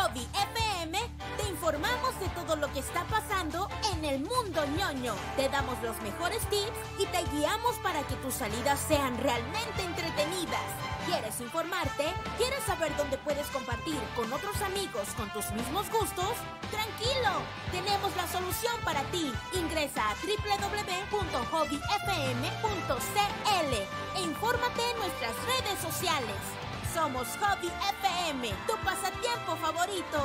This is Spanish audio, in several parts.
Hobby FM te informamos de todo lo que está pasando en el mundo ñoño. Te damos los mejores tips y te guiamos para que tus salidas sean realmente entretenidas. ¿Quieres informarte? ¿Quieres saber dónde puedes compartir con otros amigos con tus mismos gustos? Tranquilo, tenemos la solución para ti. Ingresa a www.hobbyfm.cl e infórmate en nuestras redes sociales. Somos Hobby FM, tu pasatiempo favorito.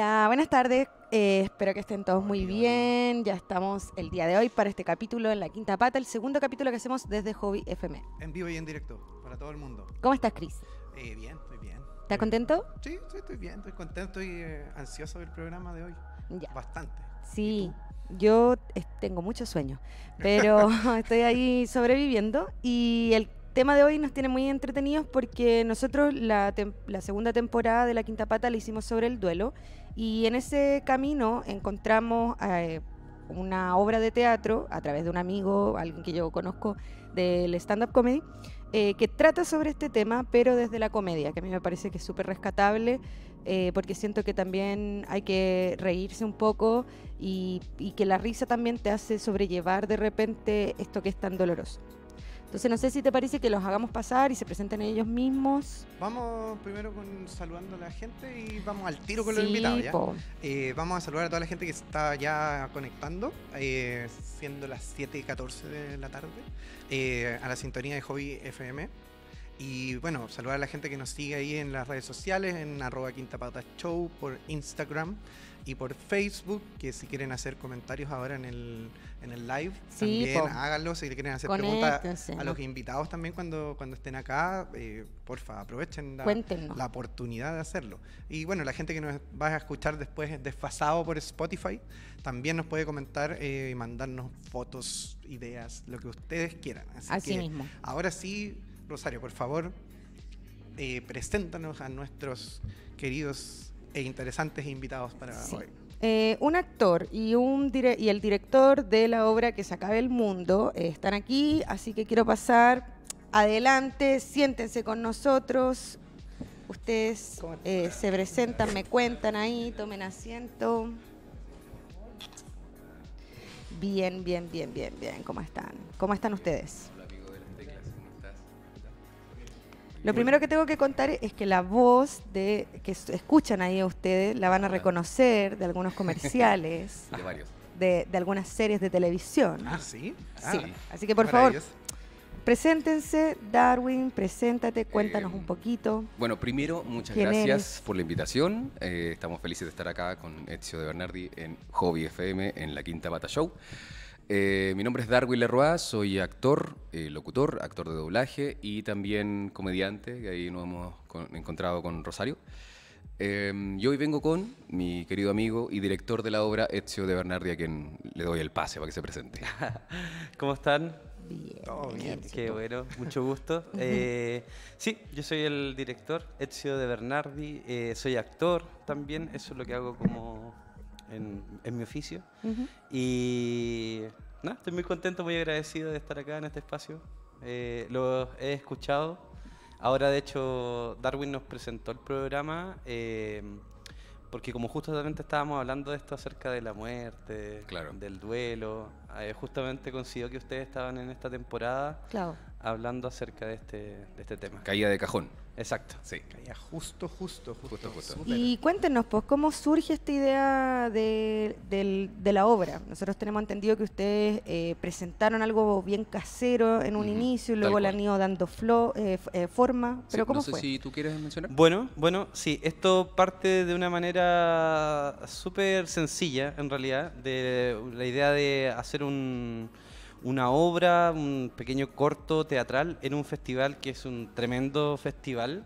Hola, buenas tardes. Eh, espero que estén todos muy bien. Ya estamos el día de hoy para este capítulo en la quinta pata, el segundo capítulo que hacemos desde Hobby FM. En vivo y en directo, para todo el mundo. ¿Cómo estás, Chris? Eh, bien, estoy bien. ¿Estás contento? Sí, sí, estoy bien, estoy contento y eh, ansioso del programa de hoy. Ya. Bastante. Sí, yo eh, tengo mucho sueño, pero estoy ahí sobreviviendo y el tema de hoy nos tiene muy entretenidos porque nosotros la, la segunda temporada de La Quinta Pata la hicimos sobre el duelo y en ese camino encontramos eh, una obra de teatro a través de un amigo, alguien que yo conozco del stand-up comedy, eh, que trata sobre este tema, pero desde la comedia, que a mí me parece que es súper rescatable, eh, porque siento que también hay que reírse un poco y, y que la risa también te hace sobrellevar de repente esto que es tan doloroso. Entonces no sé si te parece que los hagamos pasar y se presenten ellos mismos. Vamos primero con saludando a la gente y vamos al tiro con los Sí, invitados. ¿ya? Eh, vamos a saludar a toda la gente que está ya conectando, eh, siendo las 7 y 14 de la tarde, eh, a la sintonía de Hobby FM. Y bueno, saludar a la gente que nos sigue ahí en las redes sociales, en arroba Quinta Pata Show, por Instagram y por Facebook, que si quieren hacer comentarios ahora en el, en el live, Sí, también po. háganlo. Si quieren hacer preguntas a los invitados también cuando, cuando estén acá, eh, porfa, aprovechen la, oportunidad de hacerlo. Y bueno, la gente que nos va a escuchar después desfasado por Spotify, también nos puede comentar eh, y mandarnos fotos, ideas, lo que ustedes quieran. Así, Así que mismo. ahora sí, Rosario, por favor, eh, preséntanos a nuestros queridos e interesantes invitados para Sí. hoy. Eh, un actor y, un dire- y el director de la obra Que se acabe el mundo eh, están aquí, así que quiero pasar adelante, siéntense con nosotros. Ustedes ¿Cómo eh, se presentan, me cuentan ahí, tomen asiento. Bien, bien, bien, bien, bien. ¿Cómo están? ¿Cómo están ustedes? Lo primero que tengo que contar es que la voz de que escuchan ahí a ustedes la van a reconocer de algunos comerciales. De varios. de, de algunas series de televisión. Ah, sí. Sí. Ah, Así que por favor, preséntense, Darwin, preséntate, cuéntanos Eh, un poquito. Bueno, primero, muchas ¿Quién gracias eres? por la invitación. Eh, estamos felices de estar acá con Ezio de Bernardi en Hobby FM, en la Quinta Pata Show. Eh, mi nombre es Darwin Leroy, soy actor, eh, locutor, actor de doblaje y también comediante, que ahí nos hemos con- encontrado con Rosario. Eh, y hoy vengo con mi querido amigo y director de la obra Ezio de Bernardi, a quien le doy el pase para que se presente. ¿Cómo están? Bien. Todo bien. Qué bueno, mucho gusto. Eh, sí, yo soy el director Ezio de Bernardi, eh, soy actor también, eso es lo que hago como en, en mi oficio. Ujú. Y nada, estoy muy contento, muy agradecido de estar acá en este espacio. Eh, lo he escuchado. Ahora, de hecho, Darwin nos presentó el programa eh, porque como justamente estábamos hablando de esto acerca de la muerte, Claro. del duelo, eh, justamente coincidió que ustedes estaban en esta temporada Claro. hablando acerca de este, de este tema. Caída de cajón. Exacto. Sí. Caía justo, justo, justo. Justo. Y cuéntenos, pues, ¿cómo surge esta idea de, de la obra? Nosotros tenemos entendido que ustedes eh, presentaron algo bien casero en un inicio y luego le han ido dando flo- eh, eh, forma. Sí, ¿Pero cómo no sé fue? si tú quieres mencionar. Bueno, bueno, sí, esto parte de una manera súper sencilla, en realidad, de la idea de hacer un, una obra, un pequeño corto teatral en un festival que es un tremendo festival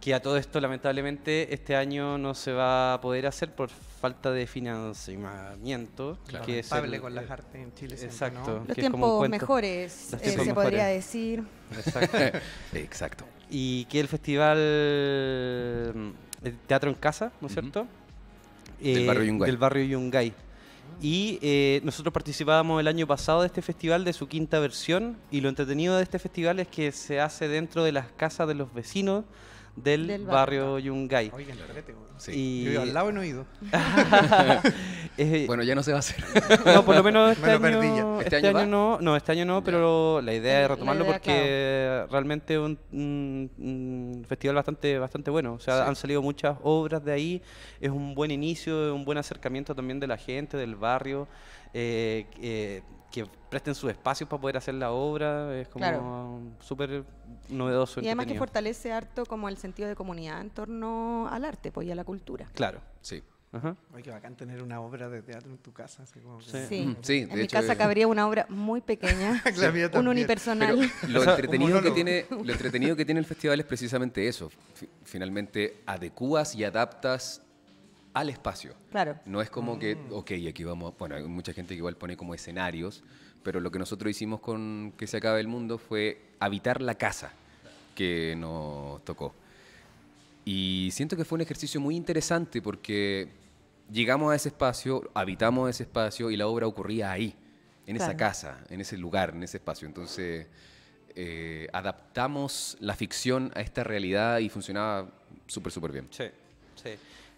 que a todo esto lamentablemente este año no se va a poder hacer por falta de financiamiento. Claro. que es el- con las artes en Chile. siempre, Exacto. ¿no? Los como tiempos mejores, Los eh, tiempos se podría mejores. decir. Exacto. Exacto. y que el festival mm, el Teatro en Casa, ¿no es Ujú. cierto? Del barrio Yungay. Del barrio Yungay. Y eh, nosotros participábamos el año pasado de este festival, de su quinta versión, y lo entretenido de este festival es que se hace dentro de las casas de los vecinos del, Del barrio Yungay. Oigan. Sí. Y- Yo vivo al lado y no he ido. Eh, Bueno, ya no se va a hacer. no, por lo menos este año, este ¿Este año no, no, este año no, Ya. pero la idea es retomarlo idea, porque realmente es un, un- un festival bastante, bastante bueno. O sea, Sí. han salido muchas obras de ahí, es un buen inicio, un buen acercamiento también de la gente, del barrio, eh, eh, que presten sus espacios para poder hacer la obra, es como Claro. súper novedoso. Y además que fortalece harto como el sentido de comunidad en torno al arte pues, y a la cultura. Claro. Sí. Ajá. Oye, qué bacán tener una obra de teatro en tu casa. Así como que- Sí. Sí. Mm, sí, en de mi hecho, casa cabría una obra muy pequeña, La mía un unipersonal. Lo entretenido, que tiene, lo entretenido que tiene el festival es precisamente eso. Fi- Finalmente, adecuas y adaptas al espacio. claro. No es como que, Mm. ok, aquí vamos, bueno, hay mucha gente que igual pone como escenarios, pero lo que nosotros hicimos con Que se acabe el mundo fue habitar la casa que nos tocó. Y siento que fue un ejercicio muy interesante porque llegamos a ese espacio, habitamos ese espacio y la obra ocurría ahí, en esa casa, en ese lugar, en ese espacio. Entonces, eh, adaptamos la ficción a esta realidad y funcionaba súper, súper bien. Sí, sí.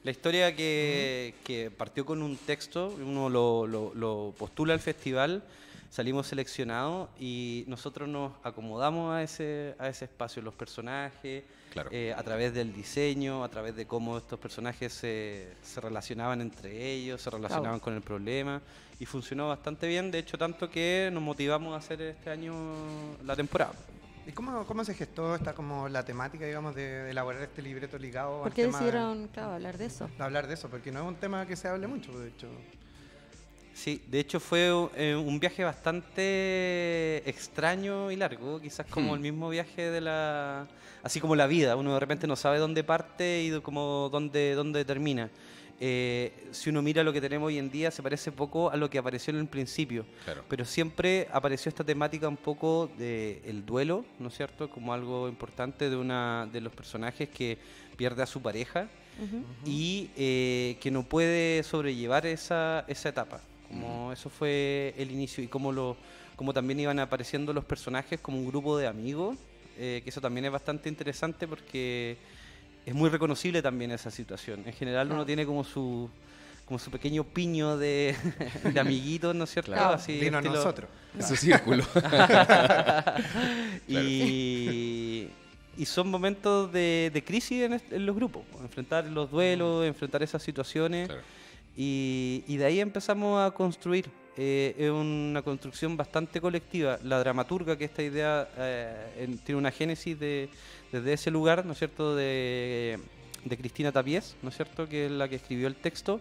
La historia que, que partió con un texto, uno lo, lo- lo postula al festival, salimos seleccionados y nosotros nos acomodamos a ese, a ese espacio, los personajes, Claro. eh, a través del diseño, a través de cómo estos personajes se, se relacionaban entre ellos, se relacionaban con el problema y funcionó bastante bien, de hecho tanto que nos motivamos a hacer este año la temporada. ¿Y cómo, cómo se gestó esta como la temática, digamos, de, de elaborar este libreto ligado ¿Por al qué tema de- decidieron, claro, hablar de eso? de hablar de eso? Porque no es un tema que se hable mucho, de hecho. Sí, de hecho fue eh, un viaje bastante extraño y largo, quizás como Hmm. el mismo viaje de la... Así como la vida, uno de repente no sabe dónde parte y de- como dónde, dónde termina. Eh, si uno mira lo que tenemos hoy en día, se parece poco a lo que apareció en el principio. Claro. Pero siempre apareció esta temática un poco de el duelo, ¿no es cierto? Como algo importante de una de los personajes que pierde a su pareja Ujú. y eh, que no puede sobrellevar esa, esa etapa. Como eso fue el inicio y como, lo, como también iban apareciendo los personajes como un grupo de amigos, eh, que eso también es bastante interesante porque es muy reconocible también esa situación. En general uno Claro. tiene como su como su pequeño piño de, de amiguitos, ¿no es cierto? Claro. Así, Vino a nosotros. Ese círculo. y, y son momentos de, de crisis en, los grupos, enfrentar los duelos, enfrentar esas situaciones. Claro. Y, y de ahí empezamos a construir. Eh, es una construcción bastante colectiva. La dramaturga, que esta idea eh, en- tiene una génesis de, desde ese lugar, ¿no es cierto?, de, de Cristina Tapiés, ¿no es cierto?, que es la que escribió el texto.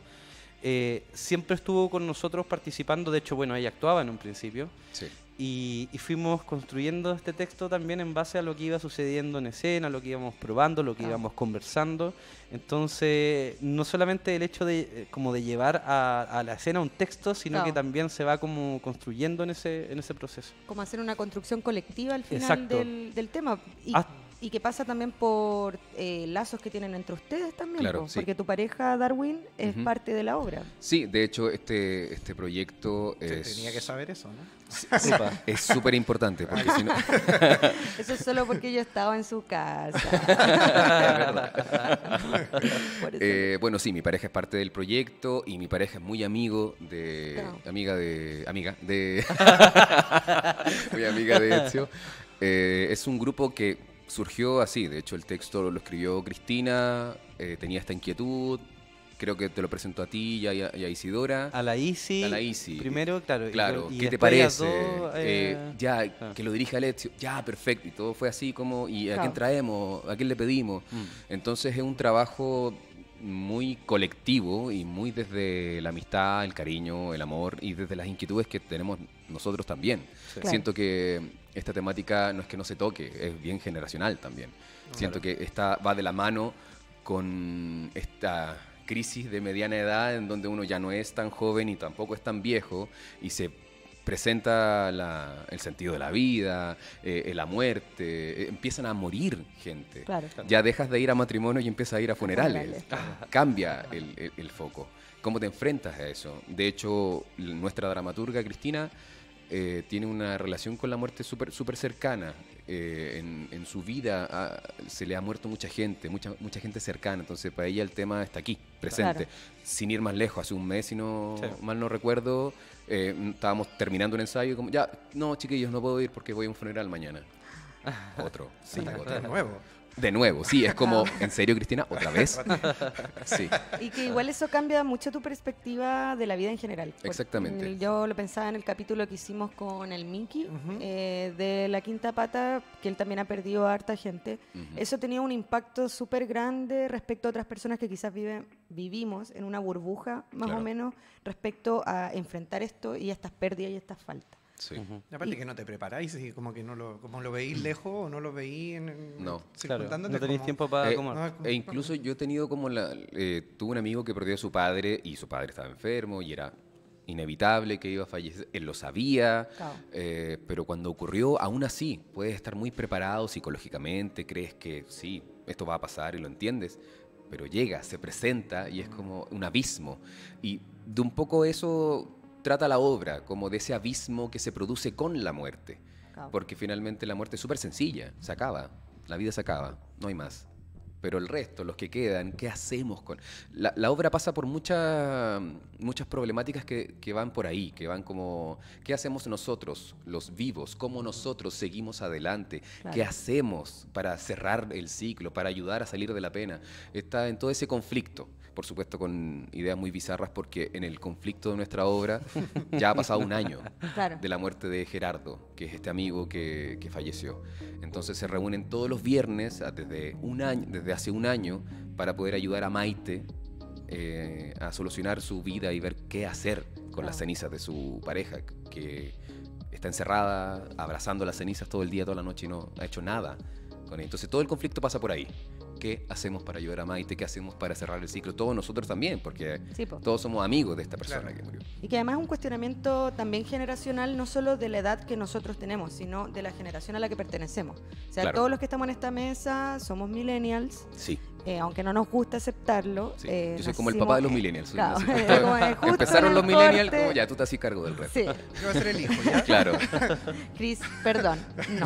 eh, siempre estuvo con nosotros participando, de hecho, bueno, ella actuaba en un principio, Sí. y, y fuimos construyendo este texto también en base a lo que iba sucediendo en escena, lo que íbamos probando, lo que Ah. íbamos conversando. Entonces, no solamente el hecho de eh, como de llevar a, a la escena un texto, sino que también se va como construyendo en ese, en ese proceso. Como hacer una construcción colectiva al final del, del tema. Y, Ah. Y que pasa también por eh, lazos que tienen entre ustedes también, Claro, po, sí. porque tu pareja Darwin es parte de la obra. Sí, de hecho, este, este proyecto Se es tenía que saber eso, ¿no? Es súper importante porque si no... Eso es solo porque yo estaba en su casa. Eh, bueno, sí, mi pareja es parte del proyecto y mi pareja es muy amigo de... Amiga de... Amiga de... muy amiga de Ezio. Eh, es un grupo que surgió así, de hecho el texto lo escribió Cristina, eh, tenía esta inquietud, creo que te lo presentó a ti y a, y a Isidora. A la Easy. A la Easy. Primero, claro. Claro, y ¿qué te parece? Eh, eh, ya, ah. que lo dirija Alexio. Ya, perfecto. Y todo fue así como, ¿y a quién traemos? ¿A quién le pedimos? Mm. Entonces es un trabajo muy colectivo y muy desde la amistad, el cariño, el amor y desde las inquietudes que tenemos nosotros también. Claro. Siento que esta temática no es que no se toque, es bien generacional también. Siento que está, va de la mano con esta crisis de mediana edad en donde uno ya no es tan joven y tampoco es tan viejo y se presenta la- el sentido de la vida, eh, la muerte, eh, empiezan a morir gente. Claro. Ya dejas de ir a matrimonio y empiezas a ir a funerales. funerales, Cambia el, el- el foco. ¿Cómo te enfrentas a eso? De hecho, nuestra dramaturga Cristina eh, tiene una relación con la muerte súper súper cercana. Eh, en, en su vida ah, se le ha muerto mucha gente, mucha, mucha gente cercana. Entonces, para ella el tema está aquí, presente. Claro. Sin ir más lejos, hace un mes, si no Sí. mal no recuerdo, eh, estábamos terminando un ensayo y como, ya, no, chiquillos, no puedo ir porque voy a un funeral mañana. Otro, sí, Otro otro. nuevo. De nuevo, sí, es como, ¿en serio, Cristina? ¿Otra vez? Sí. Y que igual eso cambia mucho tu perspectiva de la vida en general. Exactamente. Yo lo pensaba en el capítulo que hicimos con el Mickey eh, de la quinta pata, que él también ha perdido a harta gente. Eso tenía un impacto súper grande respecto a otras personas que quizás viven, vivimos en una burbuja, más Claro. o menos, respecto a enfrentar esto y estas pérdidas y estas faltas. Sí. Ujú. Y Aparte Y- que no te preparáis, y como que no lo, como lo veís lejos o no lo veís en, en- No. Claro, no tenéis como- tiempo para Eh, comer. no, E incluso yo he tenido como la... eh, tuve un amigo que perdió a su padre y su padre estaba enfermo y era inevitable que iba a fallecer. Él lo sabía, Claro. eh, pero cuando ocurrió, aún así, puedes estar muy preparado psicológicamente, crees que sí, esto va a pasar y lo entiendes, pero llega, se presenta y es como un abismo. Y de un poco eso trata la obra, como de ese abismo que se produce con la muerte. Claro. Porque finalmente la muerte es súper sencilla, se acaba, la vida se acaba, no hay más. Pero el resto, los que quedan, ¿qué hacemos con...? La, la obra pasa por muchas muchas problemáticas que, que van por ahí, que van como, ¿qué hacemos nosotros, los vivos? ¿Cómo nosotros seguimos adelante? Claro. ¿Qué hacemos para cerrar el ciclo, para ayudar a salir de la pena? Está en todo ese conflicto, por supuesto con ideas muy bizarras, porque en el conflicto de nuestra obra ya ha pasado un año Claro. de la muerte de Gerardo, que es este amigo que, que falleció. Entonces se reúnen todos los viernes ah, desde, un año, desde hace un año para poder ayudar a Maite eh, a solucionar su vida y ver qué hacer con las Claro. cenizas de su pareja, que está encerrada, abrazando las cenizas todo el día, toda la noche y no ha hecho nada con él. Entonces todo el conflicto pasa por ahí. ¿Qué hacemos para ayudar a Maite? ¿Qué hacemos para cerrar el ciclo? Todos nosotros también, porque Sí, po. todos somos amigos de esta persona Claro. que murió. Y que además es un cuestionamiento también generacional, no solo de la edad que nosotros tenemos, sino de la generación a la que pertenecemos. O sea, Claro. todos los que estamos en esta mesa somos millennials, Sí. Eh, aunque no nos gusta aceptarlo. Sí, eh, yo soy como el papá de los millennials. claro, eh, como Empezaron los millennials, como ya tú te haces cargo del resto. Sí, Yo voy a ser el hijo, ¿ya? Claro. Chris, perdón, no.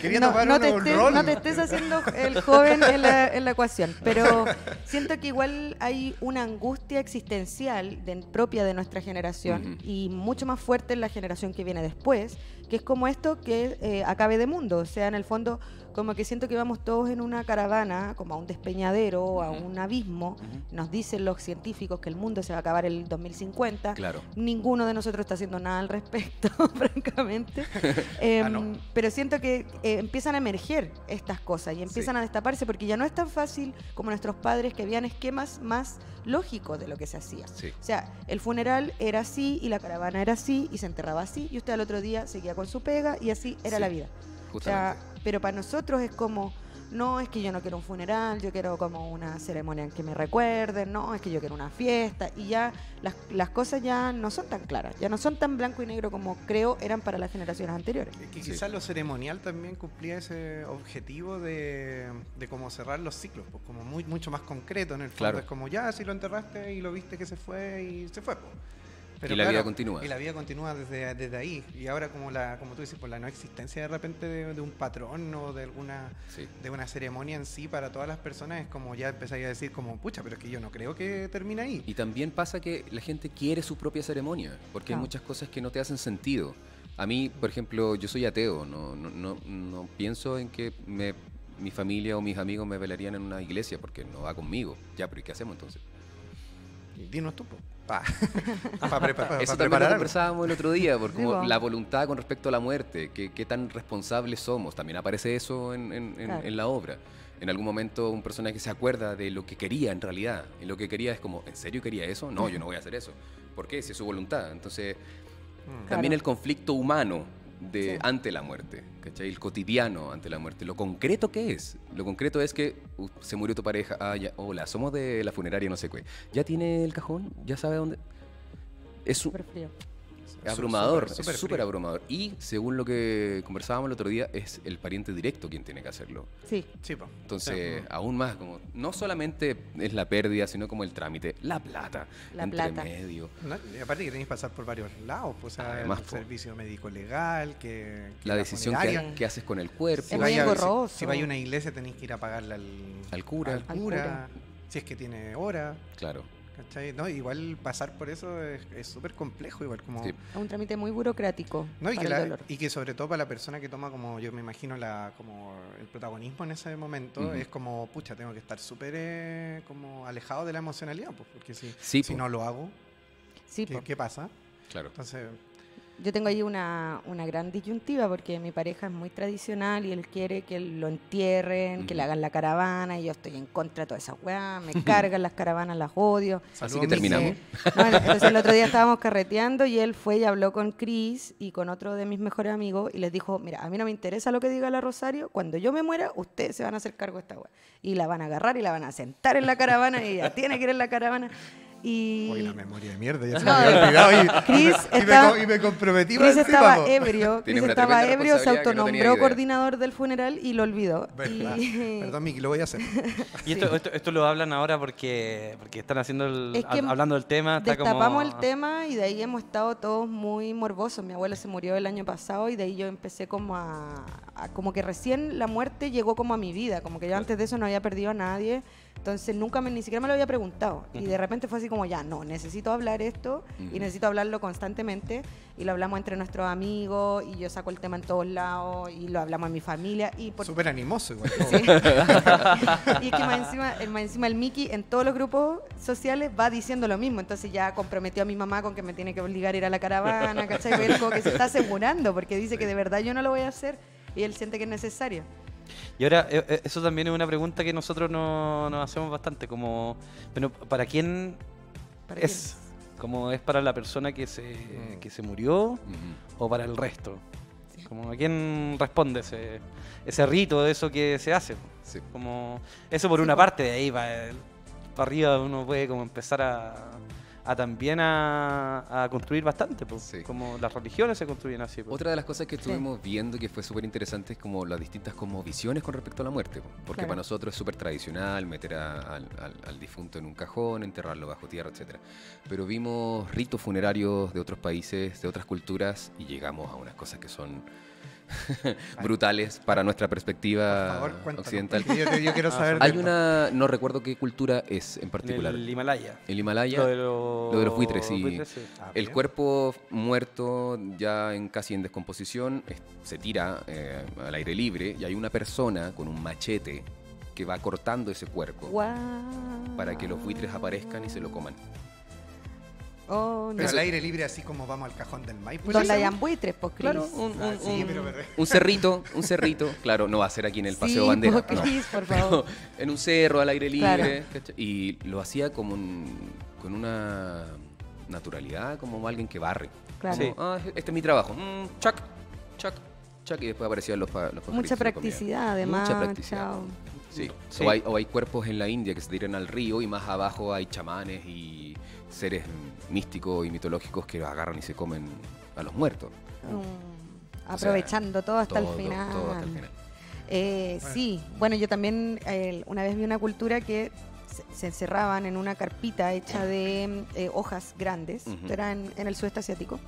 Quería no, tomar no un, te estés, rol. no te estés haciendo el joven en la, en la ecuación, pero siento que igual hay una angustia existencial de- propia de nuestra generación Ujú. y mucho más fuerte en la generación que viene después, que es como esto que eh, acabe de mundo, o sea, en el fondo como que siento que vamos todos en una caravana, como a un despeñadero, a Ujú. un abismo, nos dicen los científicos que el mundo se va a acabar el 2050, Claro. Ninguno de nosotros está haciendo nada al respecto, francamente. Em, Ah, no. Pero siento que eh, empiezan a emerger estas cosas y empiezan Sí. a destaparse porque ya no es tan fácil como nuestros padres que habían esquemas más lógicos de lo que se hacía. Sí. O sea, el funeral era así y la caravana era así y se enterraba así y usted al otro día seguía con su pega y así era Sí, la vida. O sea, pero para nosotros es como, no es que yo no quiero un funeral, yo quiero como una ceremonia en que me recuerden, no, es que yo quiero una fiesta y ya las, las cosas ya no son tan claras, ya no son tan blanco y negro como creo eran para las generaciones anteriores. Que Sí. quizás lo ceremonial también cumplía ese objetivo de, de cómo cerrar los ciclos, pues como muy, mucho más concreto en el fondo. Claro. Es como ya, si lo enterraste y lo viste que se fue y se fue. pues. Y la vida continúa. Y la vida continúa desde, desde ahí. Y ahora como la como tú dices, por la no existencia de repente de, de un patrón o de alguna Sí. de una ceremonia en sí para todas las personas, es como ya empezáis a decir como, pucha, pero es que yo no creo que termine ahí. Y también pasa que la gente quiere su propia ceremonia, porque hay muchas cosas que no te hacen sentido. A mí, por ejemplo, yo soy ateo, no, no, no, no pienso en que me, mi familia o mis amigos me velarían en una iglesia, porque no va conmigo. Ya, pero ¿y qué hacemos entonces? Dinos tú, pa. Pa, prepa- pa- Eso también lo conversábamos el otro día, por Sí, como la voluntad con respecto a la muerte, que- qué tan responsables somos. También aparece eso en, en- en- Claro. en la obra. en algún momento un personaje se acuerda de lo que quería en realidad. Y lo que quería es como, ¿en serio quería eso? No, yo no voy a hacer eso. ¿Por qué? Si es su voluntad. Entonces, Mm. también Claro. el conflicto humano de, Sí. ante la muerte, ¿cachai? El cotidiano ante la muerte. Lo concreto que es. Lo concreto es que uh, se murió tu pareja. Ah, ya, hola, somos de la funeraria, no sé qué. ¿Ya tiene el cajón? ¿Ya sabe dónde? Es un, Súper frío. Es abrumador, súper es súper abrumador. Y según lo que conversábamos el otro día, es el pariente directo quien tiene que hacerlo. Sí, Sí, po. Entonces, Sí. aún más, como no solamente es la pérdida, sino como el trámite, la plata, La entre plata. medio. No, y aparte que tenéis que pasar por varios lados, pues, o sea, Además, el po. servicio médico legal, que, que La decisión que, haces con el cuerpo. Es muy vaya- engorroso. Si, vais a una iglesia tenéis que ir a pagarle al, Al cura. al Al cura, cura. si es que tiene hora, Claro. ¿Cachai? No, igual pasar por eso es es súper complejo, igual como... Sí. es un trámite muy burocrático No, y para que, el la- dolor. y que sobre todo para la persona que toma como, yo me imagino, la como el protagonismo en ese momento, es como, pucha, tengo que estar súper eh, como alejado de la emocionalidad, pues, porque si, Sí, si po. no lo hago, Sí, ¿qué, qué pasa? Claro. Entonces, Yo tengo ahí una, una gran disyuntiva porque mi pareja es muy tradicional y él quiere que lo entierren, que le hagan la caravana y yo estoy en contra de todas esas weas, me cargan las caravanas, las odio. Así que terminamos. No, entonces el otro día estábamos carreteando y él fue y habló con Chris y con otro de mis mejores amigos y les dijo, mira, a mí no me interesa lo que diga la Rosario, cuando yo me muera, ustedes se van a hacer cargo de esta wea. Y la van a agarrar y la van a sentar en la caravana y ella tiene que ir en la caravana. Y Hoy la memoria de mierda, ya se No, me había olvidado y, Chris y me, estaba- co- y me comprometí Chris estaba po. ebrio, Chris estaba ebrio, se no autonombró idea. coordinador del funeral y lo olvidó. Verdad. Y- Perdón, Miki, lo voy a hacer. Y esto, esto, esto lo hablan ahora porque, porque están haciendo el, Es que hab- hablando del tema. Está Destapamos como, el tema y de ahí hemos estado todos muy morbosos. Mi abuela se murió el año pasado y de ahí yo empecé como a, a- como que recién la muerte llegó como a mi vida, como que yo antes de eso no había perdido a nadie, entonces nunca me, ni siquiera me lo había preguntado y de repente fue así como ya, no, necesito hablar esto y Ujú. necesito hablarlo constantemente y lo hablamos entre nuestros amigos y yo saco el tema en todos lados y lo hablamos en mi familia y por Súper animoso igual. Sí. y es que más encima, el, más encima el Mickey en todos los grupos sociales va diciendo lo mismo. Entonces ya comprometió a mi mamá con que me tiene que obligar a ir a la caravana, ¿cachai? Él como que se está asegurando porque dice que de verdad yo no lo voy a hacer y él siente que es necesario. Y ahora, eh, eh, eso también es una pregunta que nosotros no- nos hacemos bastante, como, pero ¿para quién ¿Para es? Como es para la persona que se, Mm. que se murió o para el resto? Como a quién responde ese, ese rito, eso que se hace. Sí. Como eso por Sí, una po. parte, de ahí para, arriba uno puede como empezar a, a también a, a construir bastante. Sí. como las religiones se construyen así. po. Otra de las cosas que estuvimos viendo que fue súper interesante es como las distintas como visiones con respecto a la muerte. po. Porque Claro. para nosotros es súper tradicional meter a- al, al- al difunto en un cajón, enterrarlo bajo tierra, etcétera. Pero vimos ritos funerarios de otros países, de otras culturas, y llegamos a unas cosas que son brutales para nuestra Por perspectiva favor, cuéntanos, occidental. Yo, yo quiero saber. de Hay una, no recuerdo qué cultura es en particular. el Himalaya. El Himalaya. Lo de, los- lo de los buitres, sí. buitres, Ah, El bien. cuerpo muerto, ya en casi en descomposición, es- se tira eh, al aire libre y hay una persona con un machete que va cortando ese cuerpo Guau. para que los buitres aparezcan y se lo coman. Oh, no. Pero al aire libre, así como vamos al cajón del Maipo. Donde hayan buitres, pues Chris. Claro, un, Ah, un- sí, un- pero me- un cerrito, un cerrito. Claro, no va a ser aquí en el Paseo Sí, Bandera. pues, no. Pero en un cerro, al aire libre. Y lo hacía como un- con una naturalidad, como alguien que barre. Claro. Sí. Ah, este es mi trabajo. Mm, chac, chac, chac. Y después aparecían los, los Mucha practicidad, además. Mucha practicidad. chao. Sí. Sí. O, hay, o hay cuerpos en la India que se tiran al río y más abajo hay chamanes y seres místicos y mitológicos que agarran y se comen a los muertos. Mm, sea, aprovechando todo hasta Todo, el final. todo hasta el final. Eh, Bueno. Sí, bueno, yo también eh, una vez vi una cultura que se, se encerraban en una carpita hecha de eh, hojas grandes, era en, en el sudeste asiático,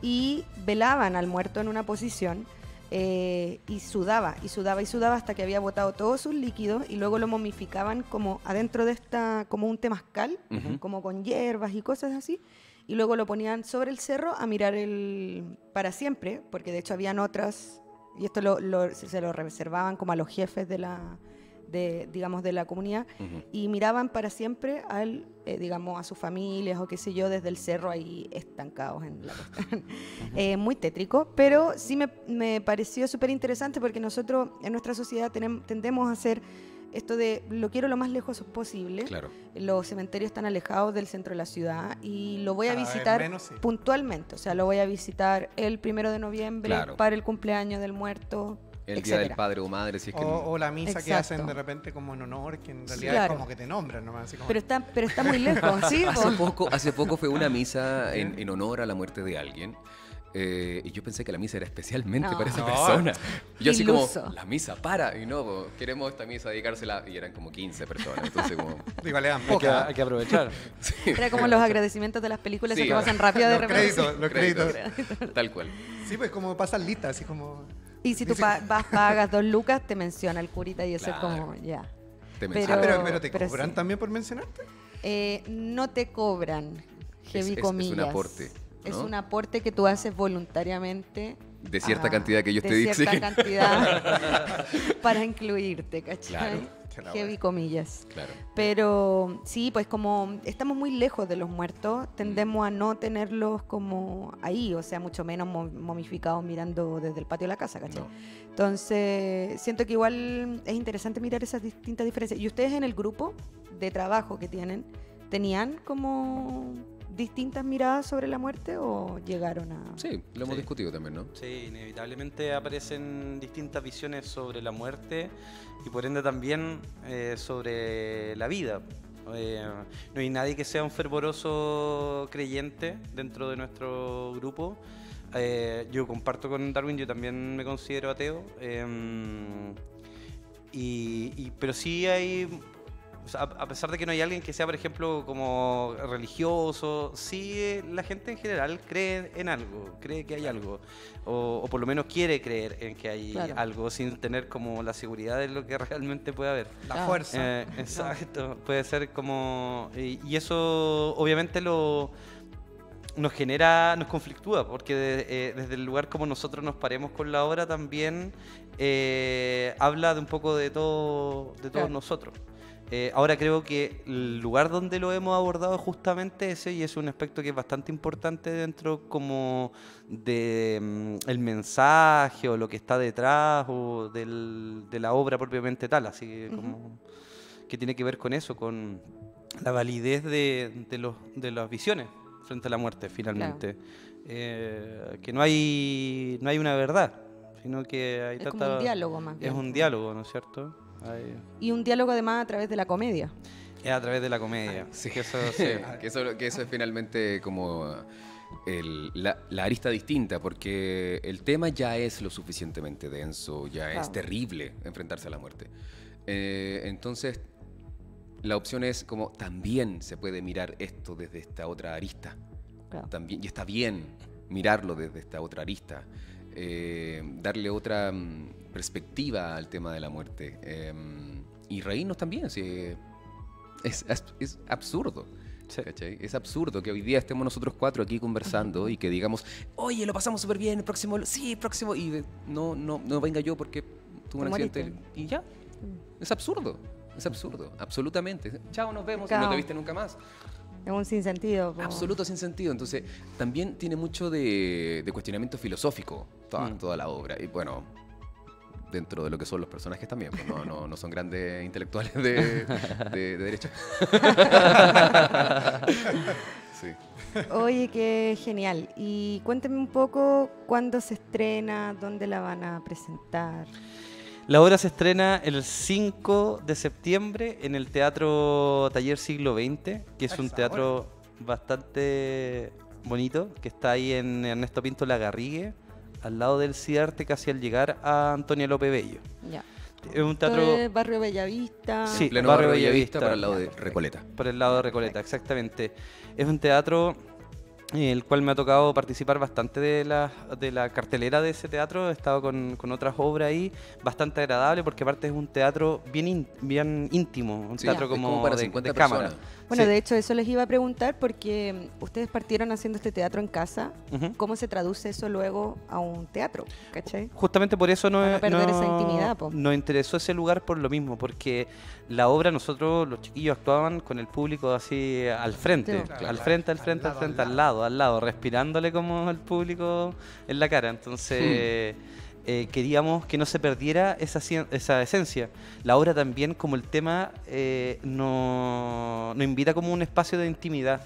y velaban al muerto en una posición eh, y sudaba, y sudaba, y sudaba hasta que había botado todos sus líquidos y luego lo momificaban como adentro de esta, como un temazcal, como con hierbas y cosas así. Y luego lo ponían sobre el cerro a mirar el para siempre, porque de hecho habían otras, y esto lo, lo- se se lo reservaban como a los jefes de la, de, digamos, de la comunidad, Ujú. y miraban para siempre al, eh, digamos, a sus familias o qué sé yo, desde el cerro ahí estancados en la costa. Eh, muy tétrico, pero sí me, me pareció súper interesante porque nosotros en nuestra sociedad tenem- tendemos a ser esto de lo quiero lo más lejos posible. Claro. Los cementerios están alejados del centro de la ciudad y lo voy a Cada vez visitar menos, sí. puntualmente. O sea, lo voy a visitar el primero de noviembre Claro. para el cumpleaños del muerto. El día del padre o madre, si es que. O, o la misa que hacen de repente como en honor, que en realidad Claro. es como que te nombran nomás. Así como, Pero está, pero está muy lejos, ¿sí? Hace po? poco, hace poco fue una misa en, en honor a la muerte de alguien. eh, y yo pensé que la misa era especialmente No. para esa No. persona. Y yo así como, la misa para. Y no, po, queremos esta misa dedicársela. Y eran como 15 personas. Entonces como... Igual le dan Hay que, poca. hay que aprovechar. sí, Era como los agradecimientos de las películas Sí, que pasan rápido de Los repente. créditos, los créditos. Tal cual. Sí, pues como pasan listas, así como... Y si tú pa- vas, pagas dos lucas, te menciona el curita y eso es como, ya. Te Pero- Ah, pero, pero te pero cobran sí. también por mencionarte. Eh, no te cobran, heavy es- es un aporte, Es un aporte que tú haces voluntariamente. De cierta a- cantidad que ellos de te dicen. cierta cantidad para incluirte, ¿cachai? Claro. Heavy comillas. Claro. Pero sí, pues como estamos muy lejos de los muertos, tendemos a no tenerlos como ahí, o sea, mucho menos mo- momificados mirando desde el patio de la casa, ¿cachai? No. Entonces, siento que igual es interesante mirar esas distintas diferencias. ¿Y ustedes en el grupo de trabajo que tienen, tenían como distintas miradas sobre la muerte o llegaron a...? Sí, lo hemos Sí. discutido también, ¿no? Sí, inevitablemente aparecen distintas visiones sobre la muerte y por ende también eh, sobre la vida. Eh, no hay nadie que sea un fervoroso creyente dentro de nuestro grupo. Eh, yo comparto con Darwin, yo también me considero ateo. em, y, y- pero sí hay, o sea, a, pesar de que no hay alguien que sea, por ejemplo, como religioso, sí eh, la gente en general cree en algo, cree que hay algo, o, o por lo menos quiere creer en que hay Claro. algo sin tener como la seguridad de lo que realmente puede haber. La Ah. fuerza. Eh, exacto, puede ser como... Y, y eso obviamente lo nos genera, nos conflictúa, porque de- eh, desde el lugar como nosotros nos paremos con la obra también eh, habla de un poco de todo, de todos Claro. nosotros. Eh, ahora creo que el lugar donde lo hemos abordado es justamente ese y es un aspecto que es bastante importante dentro como de mm, el mensaje o lo que está detrás o del- de la obra propiamente tal, así que como que tiene que ver con eso, con la validez de, de los, de las visiones frente a la muerte finalmente. Eh, que no hay, no hay una verdad, sino que hay Es como un diálogo más Es un diálogo, ¿no es cierto? Hay- Y un diálogo además a través de la comedia. es a través de la comedia. Sí. que eso, sí. que, eso, que eso es finalmente como el- la, la arista distinta, porque el tema ya es lo suficientemente denso, ya es Claro. terrible enfrentarse a la muerte. Eh, entonces, la opción es como también se puede mirar esto desde esta otra arista. Claro. También, y está bien mirarlo desde esta otra arista. Eh, darle otra mm, perspectiva al tema de la muerte. eh, y reírnos también. sí, es, es- es absurdo. Es absurdo que hoy día estemos nosotros cuatro aquí conversando y que digamos, oye, lo pasamos súper bien, el próximo, sí, próximo, y no, no, no venga yo porque tuve un Te accidente. Y ya. Es absurdo. Es absurdo, absolutamente. Chao, nos vemos y no Chao. te viste nunca más. Es un sinsentido. Absoluto sin sentido. Entonces, también tiene mucho de, de cuestionamiento filosófico toda, Mm. toda la obra. Y bueno, dentro de lo que son los personajes también. pues, no, no, no son grandes intelectuales de, de- de derecha. sí. Oye, qué genial. Y cuénteme un poco cuándo se estrena, dónde la van a presentar. La obra se estrena el 5 de septiembre en el Teatro Taller Siglo XX, que es un teatro bastante bonito, que está ahí en Ernesto Pinto Lagarrigue, al lado del CIARTE, casi al llegar a Antonio López Bello. Ya. Es un teatro es Barrio Bellavista. Sí. En pleno Barrio barrio Bellavista. Bellavista, para el lado de Recoleta. por el lado de Recoleta, exactamente. Es un teatro el cual me ha tocado participar bastante de la, de la cartelera de ese teatro. He estado con, con otras obras ahí, bastante agradable porque aparte es un teatro bien, bien íntimo, un Sí, teatro como, como para de, 50 de cámara. Bueno, Sí. de hecho, eso les iba a preguntar porque mm, ustedes partieron haciendo este teatro en casa. ¿Cómo se traduce eso luego a un teatro? ¿Cachai? Justamente por eso no, no perder esa no- intimidad, po. nos interesó ese lugar por lo mismo, porque la obra nosotros, los chiquillos, actuaban con el público así al frente, Sí. Claro, al frente, al Al frente, al lado, frente, al al lado, al lado, respirándole como el público en la cara. Entonces, eh, queríamos que no se perdiera esa, cien- esa esencia. La obra también, como el tema, eh, no- nos invita como un espacio de intimidad.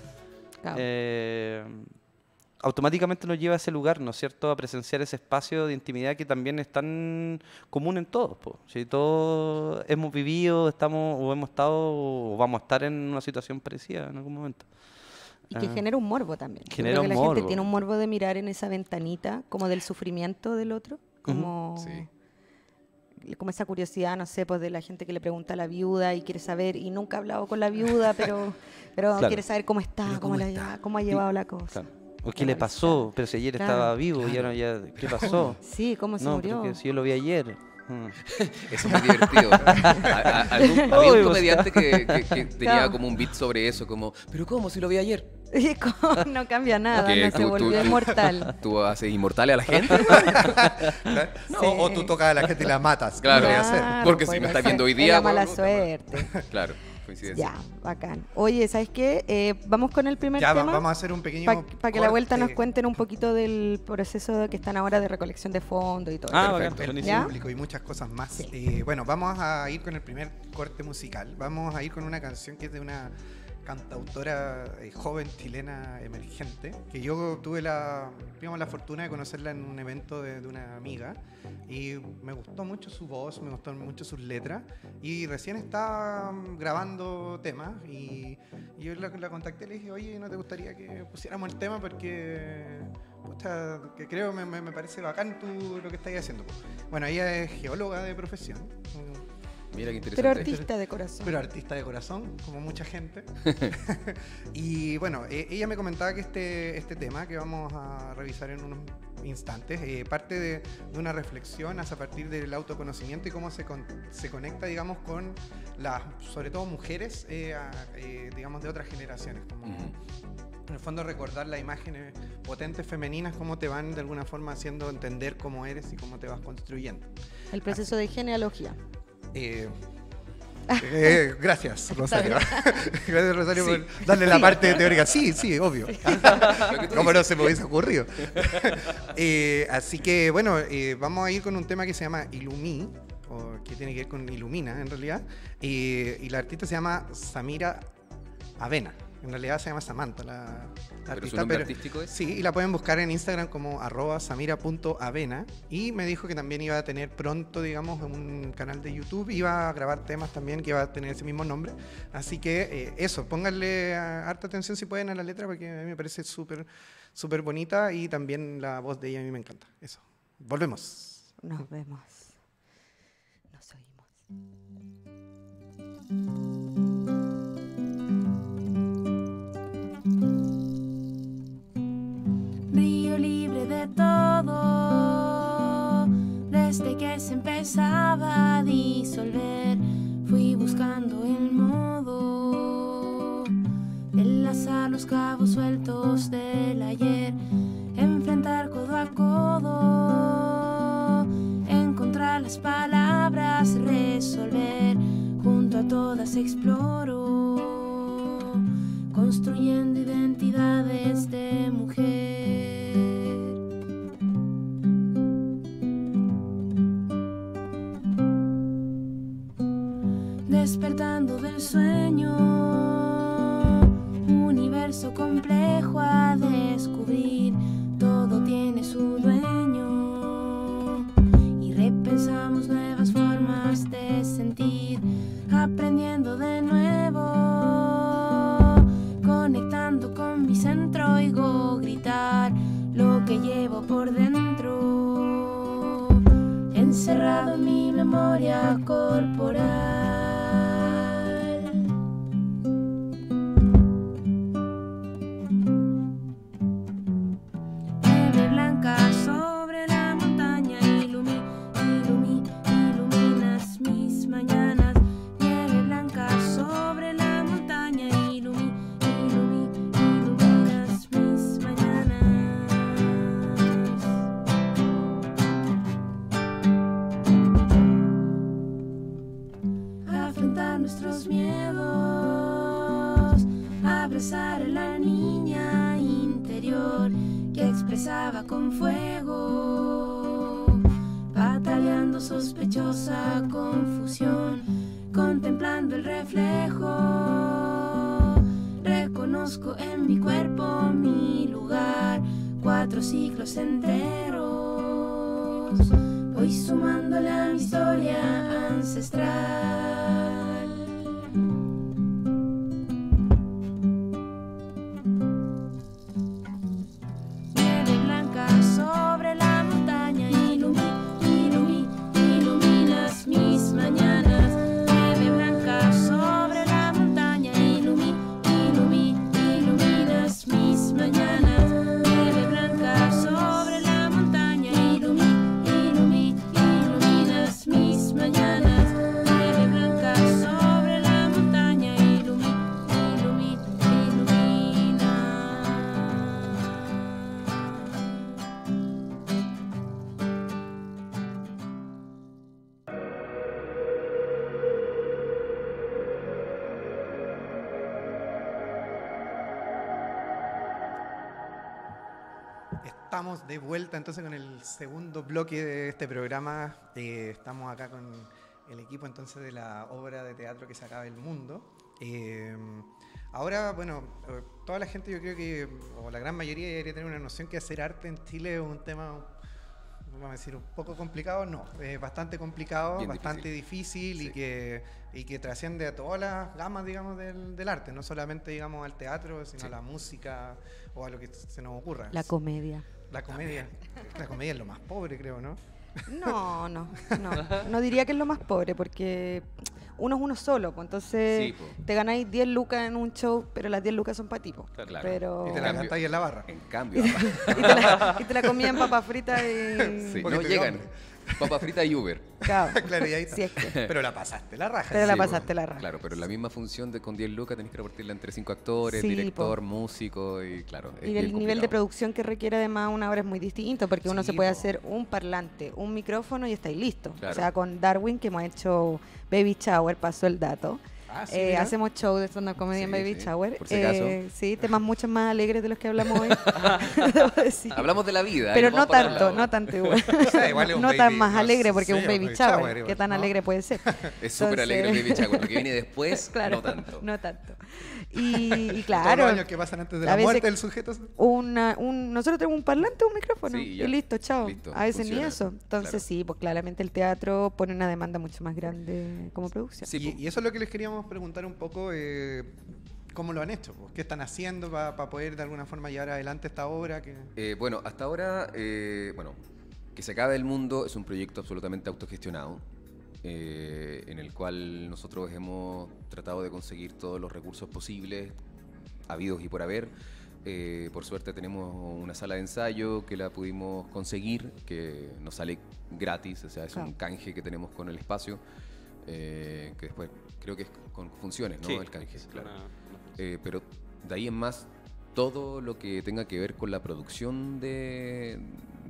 Claro. Eh, automáticamente nos lleva a ese lugar, ¿no es cierto?, a presenciar ese espacio de intimidad que también es tan común en todos. po. Si todos hemos vivido, estamos o hemos estado o vamos a estar en una situación parecida en algún momento. Y que Ah. genera un morbo también. Yo Genera creo que un la gente morbo. tiene un morbo de mirar en esa ventanita como del sufrimiento del otro, como, Sí. como esa curiosidad, no sé, pues de la gente que le pregunta a la viuda y quiere saber, y nunca ha hablado con la viuda, pero, pero Claro. quiere saber cómo está, cómo, cómo la está. cómo ha llevado la cosa. Claro. ¿O Qué le pasó? Pero si ayer Claro. estaba vivo, y ahora ya, ¿qué pasó? Sí, cómo se no, murió. porque si yo lo vi ayer. Eso es muy divertido. A- a- algún- había un comediante que, que- que tenía Claro. como un beat sobre eso, como, pero ¿cómo si lo vi ayer? Y como no cambia nada, Que no se tú- tú- volvió tú- inmortal. ¿Tú haces inmortales a la gente? ¿no? O, o tú tocas a la gente y la matas. Claro. ¿qué voy a hacer? Porque si me está viendo hoy es día, la mala bueno, suerte. Claro, coincidencia. Ya, bacán. Oye, ¿sabes qué? Eh, vamos con el primer Ya tema. vamos a hacer un pequeño. Para que la vuelta nos cuenten un poquito del proceso que están ahora de recolección de fondos y todo. Ah, eso. bacán. Perfecto, el público y muchas cosas más. Sí. Eh, bueno, vamos a ir con el primer corte musical. Vamos a ir con una canción que es de una cantautora eh, joven chilena emergente, que yo tuve la, digamos, la fortuna de conocerla en un evento de, de una amiga y me gustó mucho su voz, me gustó mucho sus letras y recién estaba mm, grabando temas y, y yo la, la contacté y le dije, oye, ¿no te gustaría que pusiéramos el tema? Porque pucha, que creo me, me- me parece bacán tú lo que estás haciendo. Bueno, ella es geóloga de profesión, Mira qué Pero interesante. artista de corazón. pero artista de corazón, como mucha gente. y bueno, eh, ella me comentaba que este, este tema que vamos a revisar en unos instantes eh, parte de, de una reflexión hacia partir del autoconocimiento y cómo se, con- se conecta, digamos, con las, sobre todo mujeres, eh, a- eh, digamos, de otras generaciones. Como, Ujú. en el fondo recordar las imágenes potentes femeninas, cómo te van de alguna forma haciendo entender cómo eres y cómo te vas construyendo. El proceso de genealogía. Eh, eh, gracias, Rosario. gracias, Rosario, Sí. por darle la parte teórica. Sí, sí, obvio. Tú ¿Cómo no se me hubiese ocurrido? Eh, así que, bueno, eh, vamos a ir con un tema que se llama Ilumi, o que tiene que ver con Ilumina, en realidad. Y la artista se llama Samira Avena. En realidad se llama Samantha, la, la Pero su artista. nombre pero- artístico es. Sí, y la pueden buscar en Instagram como arroba samira.avena. Y me dijo que también iba a tener pronto, digamos, un canal de YouTube. Iba a grabar temas también que iba a tener ese mismo nombre. Así que eh, eso, pónganle ah, harta atención si pueden a la letra porque a mí me parece súper, súper bonita y también la voz de ella a mí me encanta. Eso. Volvemos. Nos vemos. Nos oímos. De todo, desde que se empezaba a disolver, fui buscando el modo de enlazar los cabos sueltos del ayer, enfrentar codo a codo, encontrar las palabras, resolver, junto a todas exploro construyendo identidades de mujer. Despertando del sueño, universo complejo a descubrir, todo tiene su dueño. Y repensamos nuevas formas de sentir, aprendiendo de nuevo, conectando con mi centro, oigo gritar lo que llevo por dentro, encerrado en mi memoria corporal. Nuestros miedos, abrazar a la niña interior que expresaba con fuego cambiando sospechosa confusión, contemplando el reflejo. Reconozco en mi cuerpo mi lugar, cuatro ciclos enteros. Voy sumándole a mi historia ancestral. Estamos de vuelta entonces con el segundo bloque de este programa. Eh, estamos acá con el equipo entonces de la obra de teatro que se acaba el mundo. Eh, ahora, bueno, toda la gente yo creo que, o la gran mayoría debería tener una noción que hacer arte en Chile es un tema, vamos a decir, un poco complicado. No, es bastante complicado, Bien bastante difícil, y, Sí. que, y que trasciende a todas las gamas, digamos, del, del arte. No solamente, digamos, al teatro, sino Sí. a la música o a lo que se nos ocurra. La comedia. La comedia. La comedia es lo más pobre, creo, ¿no? No, no, no. No diría que es lo más pobre, porque uno es uno solo, pues entonces Sí, po. te ganáis 10 lucas en un show, pero las 10 lucas son para ti, po. Claro. Pero... Y te la cantáis en la barra. En cambio, y, te la, y te la comía en papas fritas y... sí, Porque no llegan. Papa frita y Uber. Claro. claro, y ahí está. Si es que- Pero la pasaste la raja. Pero la Sí, pasaste la raja. Claro, pero la misma función de con 10 lucas tenés que repartirla entre cinco actores, Sí, director, po. músico y claro. Y el nivel de producción que requiere además una obra es muy distinto, porque uno se puede po. hacer un parlante, un micrófono y estáis listo. Claro. O sea, con Darwin, que hemos hecho Baby Shower, pasó el dato. Ah, sí, Eh, mira. hemos show de stand-up comedy en Baby sí, Shower. por si acaso. Eh, sí, temas mucho más alegres de los que hablamos hoy. Hablamos de la vida. Pero no tanto, no tanto igual. sea, no baby- tan más no alegre porque un baby shower. shower ¿Qué tan ¿no? alegre puede ser? Es súper alegre el baby shower. Lo que viene después, Claro, no tanto. No tanto. Y, y Todos claro, los años que pasan antes de la muerte del sujeto. una, un, nosotros tenemos un parlante, un micrófono Sí, y listo, chao. Listo, a veces ni funciona. eso. Entonces Claro. sí, pues claramente el teatro pone una demanda mucho más grande como producción. Sí, y, eso es lo que les queríamos preguntar un poco. eh, ¿Cómo lo han hecho? ¿Qué están haciendo para poder de alguna forma llevar adelante esta obra? Que... Eh, bueno, hasta ahora, eh, bueno, Que se acabe el mundo es un proyecto absolutamente autogestionado, eh, en el cual nosotros hemos tratado de conseguir todos los recursos posibles, habidos y por haber. Eh, por suerte tenemos una sala de ensayo que la pudimos conseguir, que nos sale gratis, o sea, es un canje que tenemos con el espacio, eh, que después creo que es con funciones, ¿no? Sí, el canje, claro. una- una- Eh, pero de ahí en más, todo lo que tenga que ver con la producción de,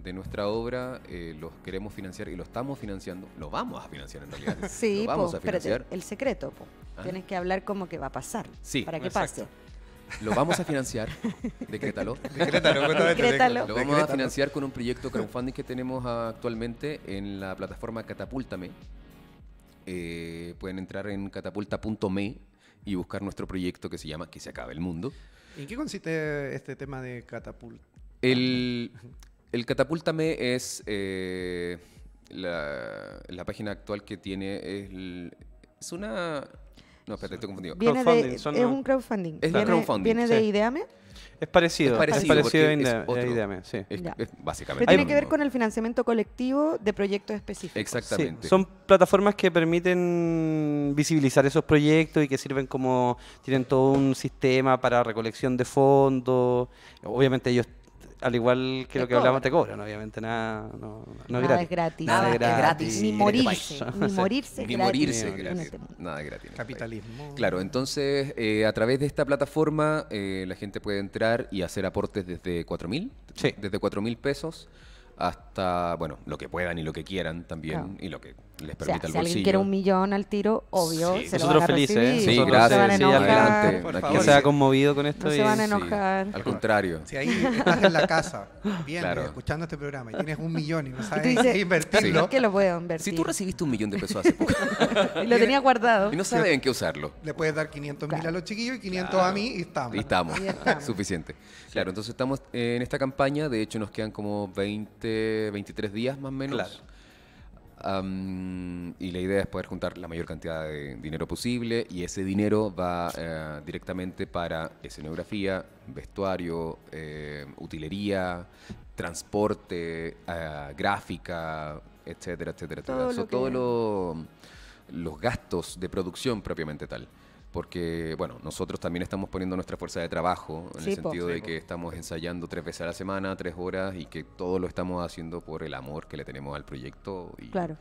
de nuestra obra, eh, los queremos financiar y lo estamos financiando. Lo vamos a financiar en realidad. Sí, lo vamos po, a espérate, financiar. el secreto, po. Ah. Tienes que hablar como que va a pasar. Sí, Para que exacto. pase. Lo vamos a financiar. Decrétalo. Decrétalo, Decrétalo. Lo vamos a financiar con un proyecto crowdfunding que tenemos actualmente en la plataforma Catapultame. Eh, pueden entrar en catapulta.me y buscar nuestro proyecto que se llama Que se acabe el mundo. ¿En qué consiste este tema de catapult? El, el Catapúltame es eh, la, la página actual que tiene. Es, el- es una. No, espérate, estoy confundido. Viene de, Crowdfunding, son es un crowdfunding. Es viene, crowdfunding, viene sí. de Ideame, Es parecido, Es es parecido, a es Inde- a otro. Ideame, sí. Es, es pero básicamente. tiene que ver con el financiamiento colectivo de proyectos específicos. Exactamente. Sí, son plataformas que permiten visibilizar esos proyectos y que sirven como, tienen todo un sistema para recolección de fondos. Obviamente ellos, al igual que Te lo que hablamos, te cobran. obviamente, nada, no, no es Nada gratis. es gratis. Nada es gratis. Ni este morirse. Ni morirse Ni gratis morirse en gratis. este. Nada gratis. Capitalismo. Claro, entonces eh, a través de esta plataforma eh, la gente puede entrar y hacer aportes desde 4 mil, Sí. desde 4 mil pesos hasta, bueno, lo que puedan y lo que quieran también, Claro. y lo que les O sea, el si alguien bolsillo. quiere un millón al tiro, obvio, Sí, se lo nosotros van a felices, ¿eh? recibir. Sí, Nosotros no se van a gracias, sí, enojar. adelante. Por favor. Que se ha conmovido con esto. No se y- van a Sí, enojar. al contrario. Si ahí estás en la casa, bien, Claro. escuchando este programa y tienes un millón y no sabes dices, qué invertirlo, ¿por qué lo puedo invertir? Si tú recibiste un millón de pesos hace poco y lo tenía guardado. y no sabes en qué usarlo, le puedes dar 500 mil Claro. a los chiquillos y 500 a mí y estamos. y estamos, Y estamos. suficiente. Claro, entonces estamos en esta campaña, de hecho nos quedan como 20, 23 días más o menos. Am, y la idea es poder juntar la mayor cantidad de dinero posible y ese dinero va eh, directamente para escenografía, vestuario, eh, utilería, transporte, eh, gráfica, etcétera, etcétera, Todo etcétera. lo todo lo- los gastos de producción propiamente tal. Porque, bueno, nosotros también estamos poniendo nuestra fuerza de trabajo, en Sí, el po. sentido Sí, de po. que estamos ensayando tres veces a la semana, tres horas, y que todo lo estamos haciendo por el amor que le tenemos al proyecto y, Claro.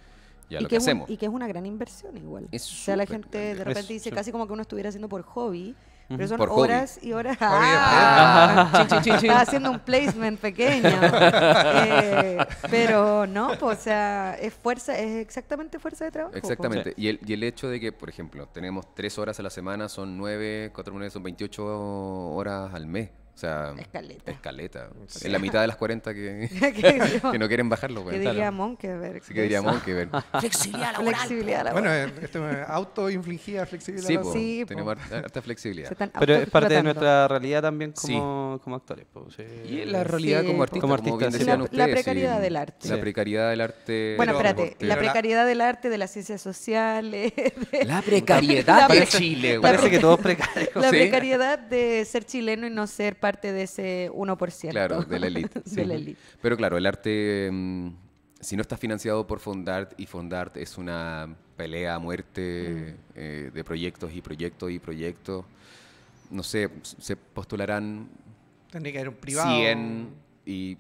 y a y lo que, que, es un- hacemos. y que es una gran inversión igual. Es o sea, la gente grande. de repente Es dice casi como que uno estuviera haciendo por hobby, pero son Por hobby. horas y horas. Ah, Chin, chin, chin, chin. Estaba haciendo un placement pequeño. Eh, pero no, pues, o sea, es fuerza, es exactamente fuerza de trabajo. pues. Exactamente. Y el, y el hecho de que, por ejemplo, tenemos tres horas a la semana, son nueve, cuatro nueve, son 28 horas al mes. O sea, Escaleta. escaleta. En la mitad de las 40 que, que, no quieren bajarlo, que güey. diría Monkeberg. Así que diríamos que ver. Flexibilidad laboral. Flexibilidad laboral. Bueno, eh, esto es auto-infligida flexibilidad. Sí, laboral. po, Sí, po. tenemos harta, flexibilidad. Pero es parte de nuestra realidad también Sí. como, como actores. po, sí. Y es la realidad Sí, como po. artista, Como como, artista, bien sí. decían La- ustedes. la precariedad del arte. La Sí. precariedad del arte. Bueno, espérate, la precariedad del arte, de las ciencias sociales, de- La precariedad de Chile. Parece que todo es precario. la Sí. precariedad de ser chileno y no ser parte de ese 1%. Claro, de la élite. De la élite. Pero claro, el arte, mm, si no está financiado por Fondart, y Fondart es una pelea a muerte Mm. eh, de proyectos y proyectos y proyectos, no sé, se postularán Tendría que haber un privado. 100 y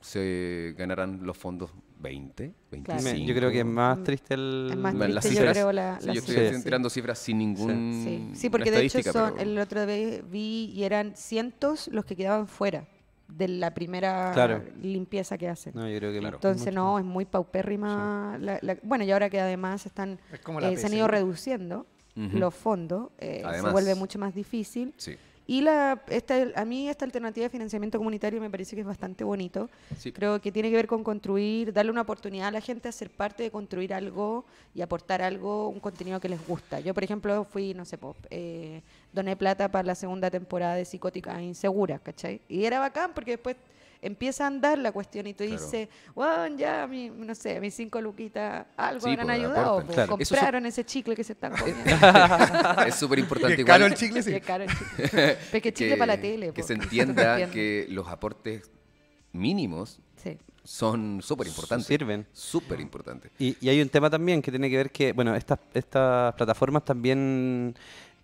se ganarán los fondos 20, 25. Claro. Yo creo que es más Mm, triste el... es más triste, las yo cifras, creo, la- sí, yo estoy sí. tirando cifras sin ningún Sí, sí porque de hecho son, pero- el otro vez vi y eran cientos los que quedaban fuera de la primera Claro. limpieza que hacen. No, yo creo que Claro. Entonces no, es muy paupérrima. la- la- bueno, y ahora que además están Es eh, se han ido reduciendo los fondos, eh, se vuelve mucho más difícil. Sí, Y la, esta, a mí esta alternativa de financiamiento comunitario me parece que es bastante bonito. sí. Creo que tiene que ver con construir, darle una oportunidad a la gente a ser parte de construir algo y aportar algo, un contenido que les gusta. Yo, por ejemplo, fui, no sé, po, eh, doné plata para la segunda temporada de Psicótica Insegura, ¿cachai? Y era bacán porque después empieza a andar la cuestión y tú Claro. dices, bueno, ya, mi, no sé, mis cinco luquitas, algo Sí, habrán pues, ayudado, aportan. po, Claro. Eso es- compraron ese chicle que se están comiendo. es súper importante caro el chicle, sí. Caro el chicle. Pero que chicle para la tele. que po. se entienda que los aportes mínimos Sí. son súper importantes. Sirven. Súper importantes. Y, y hay un tema también que tiene que ver que, bueno, estas, estas plataformas también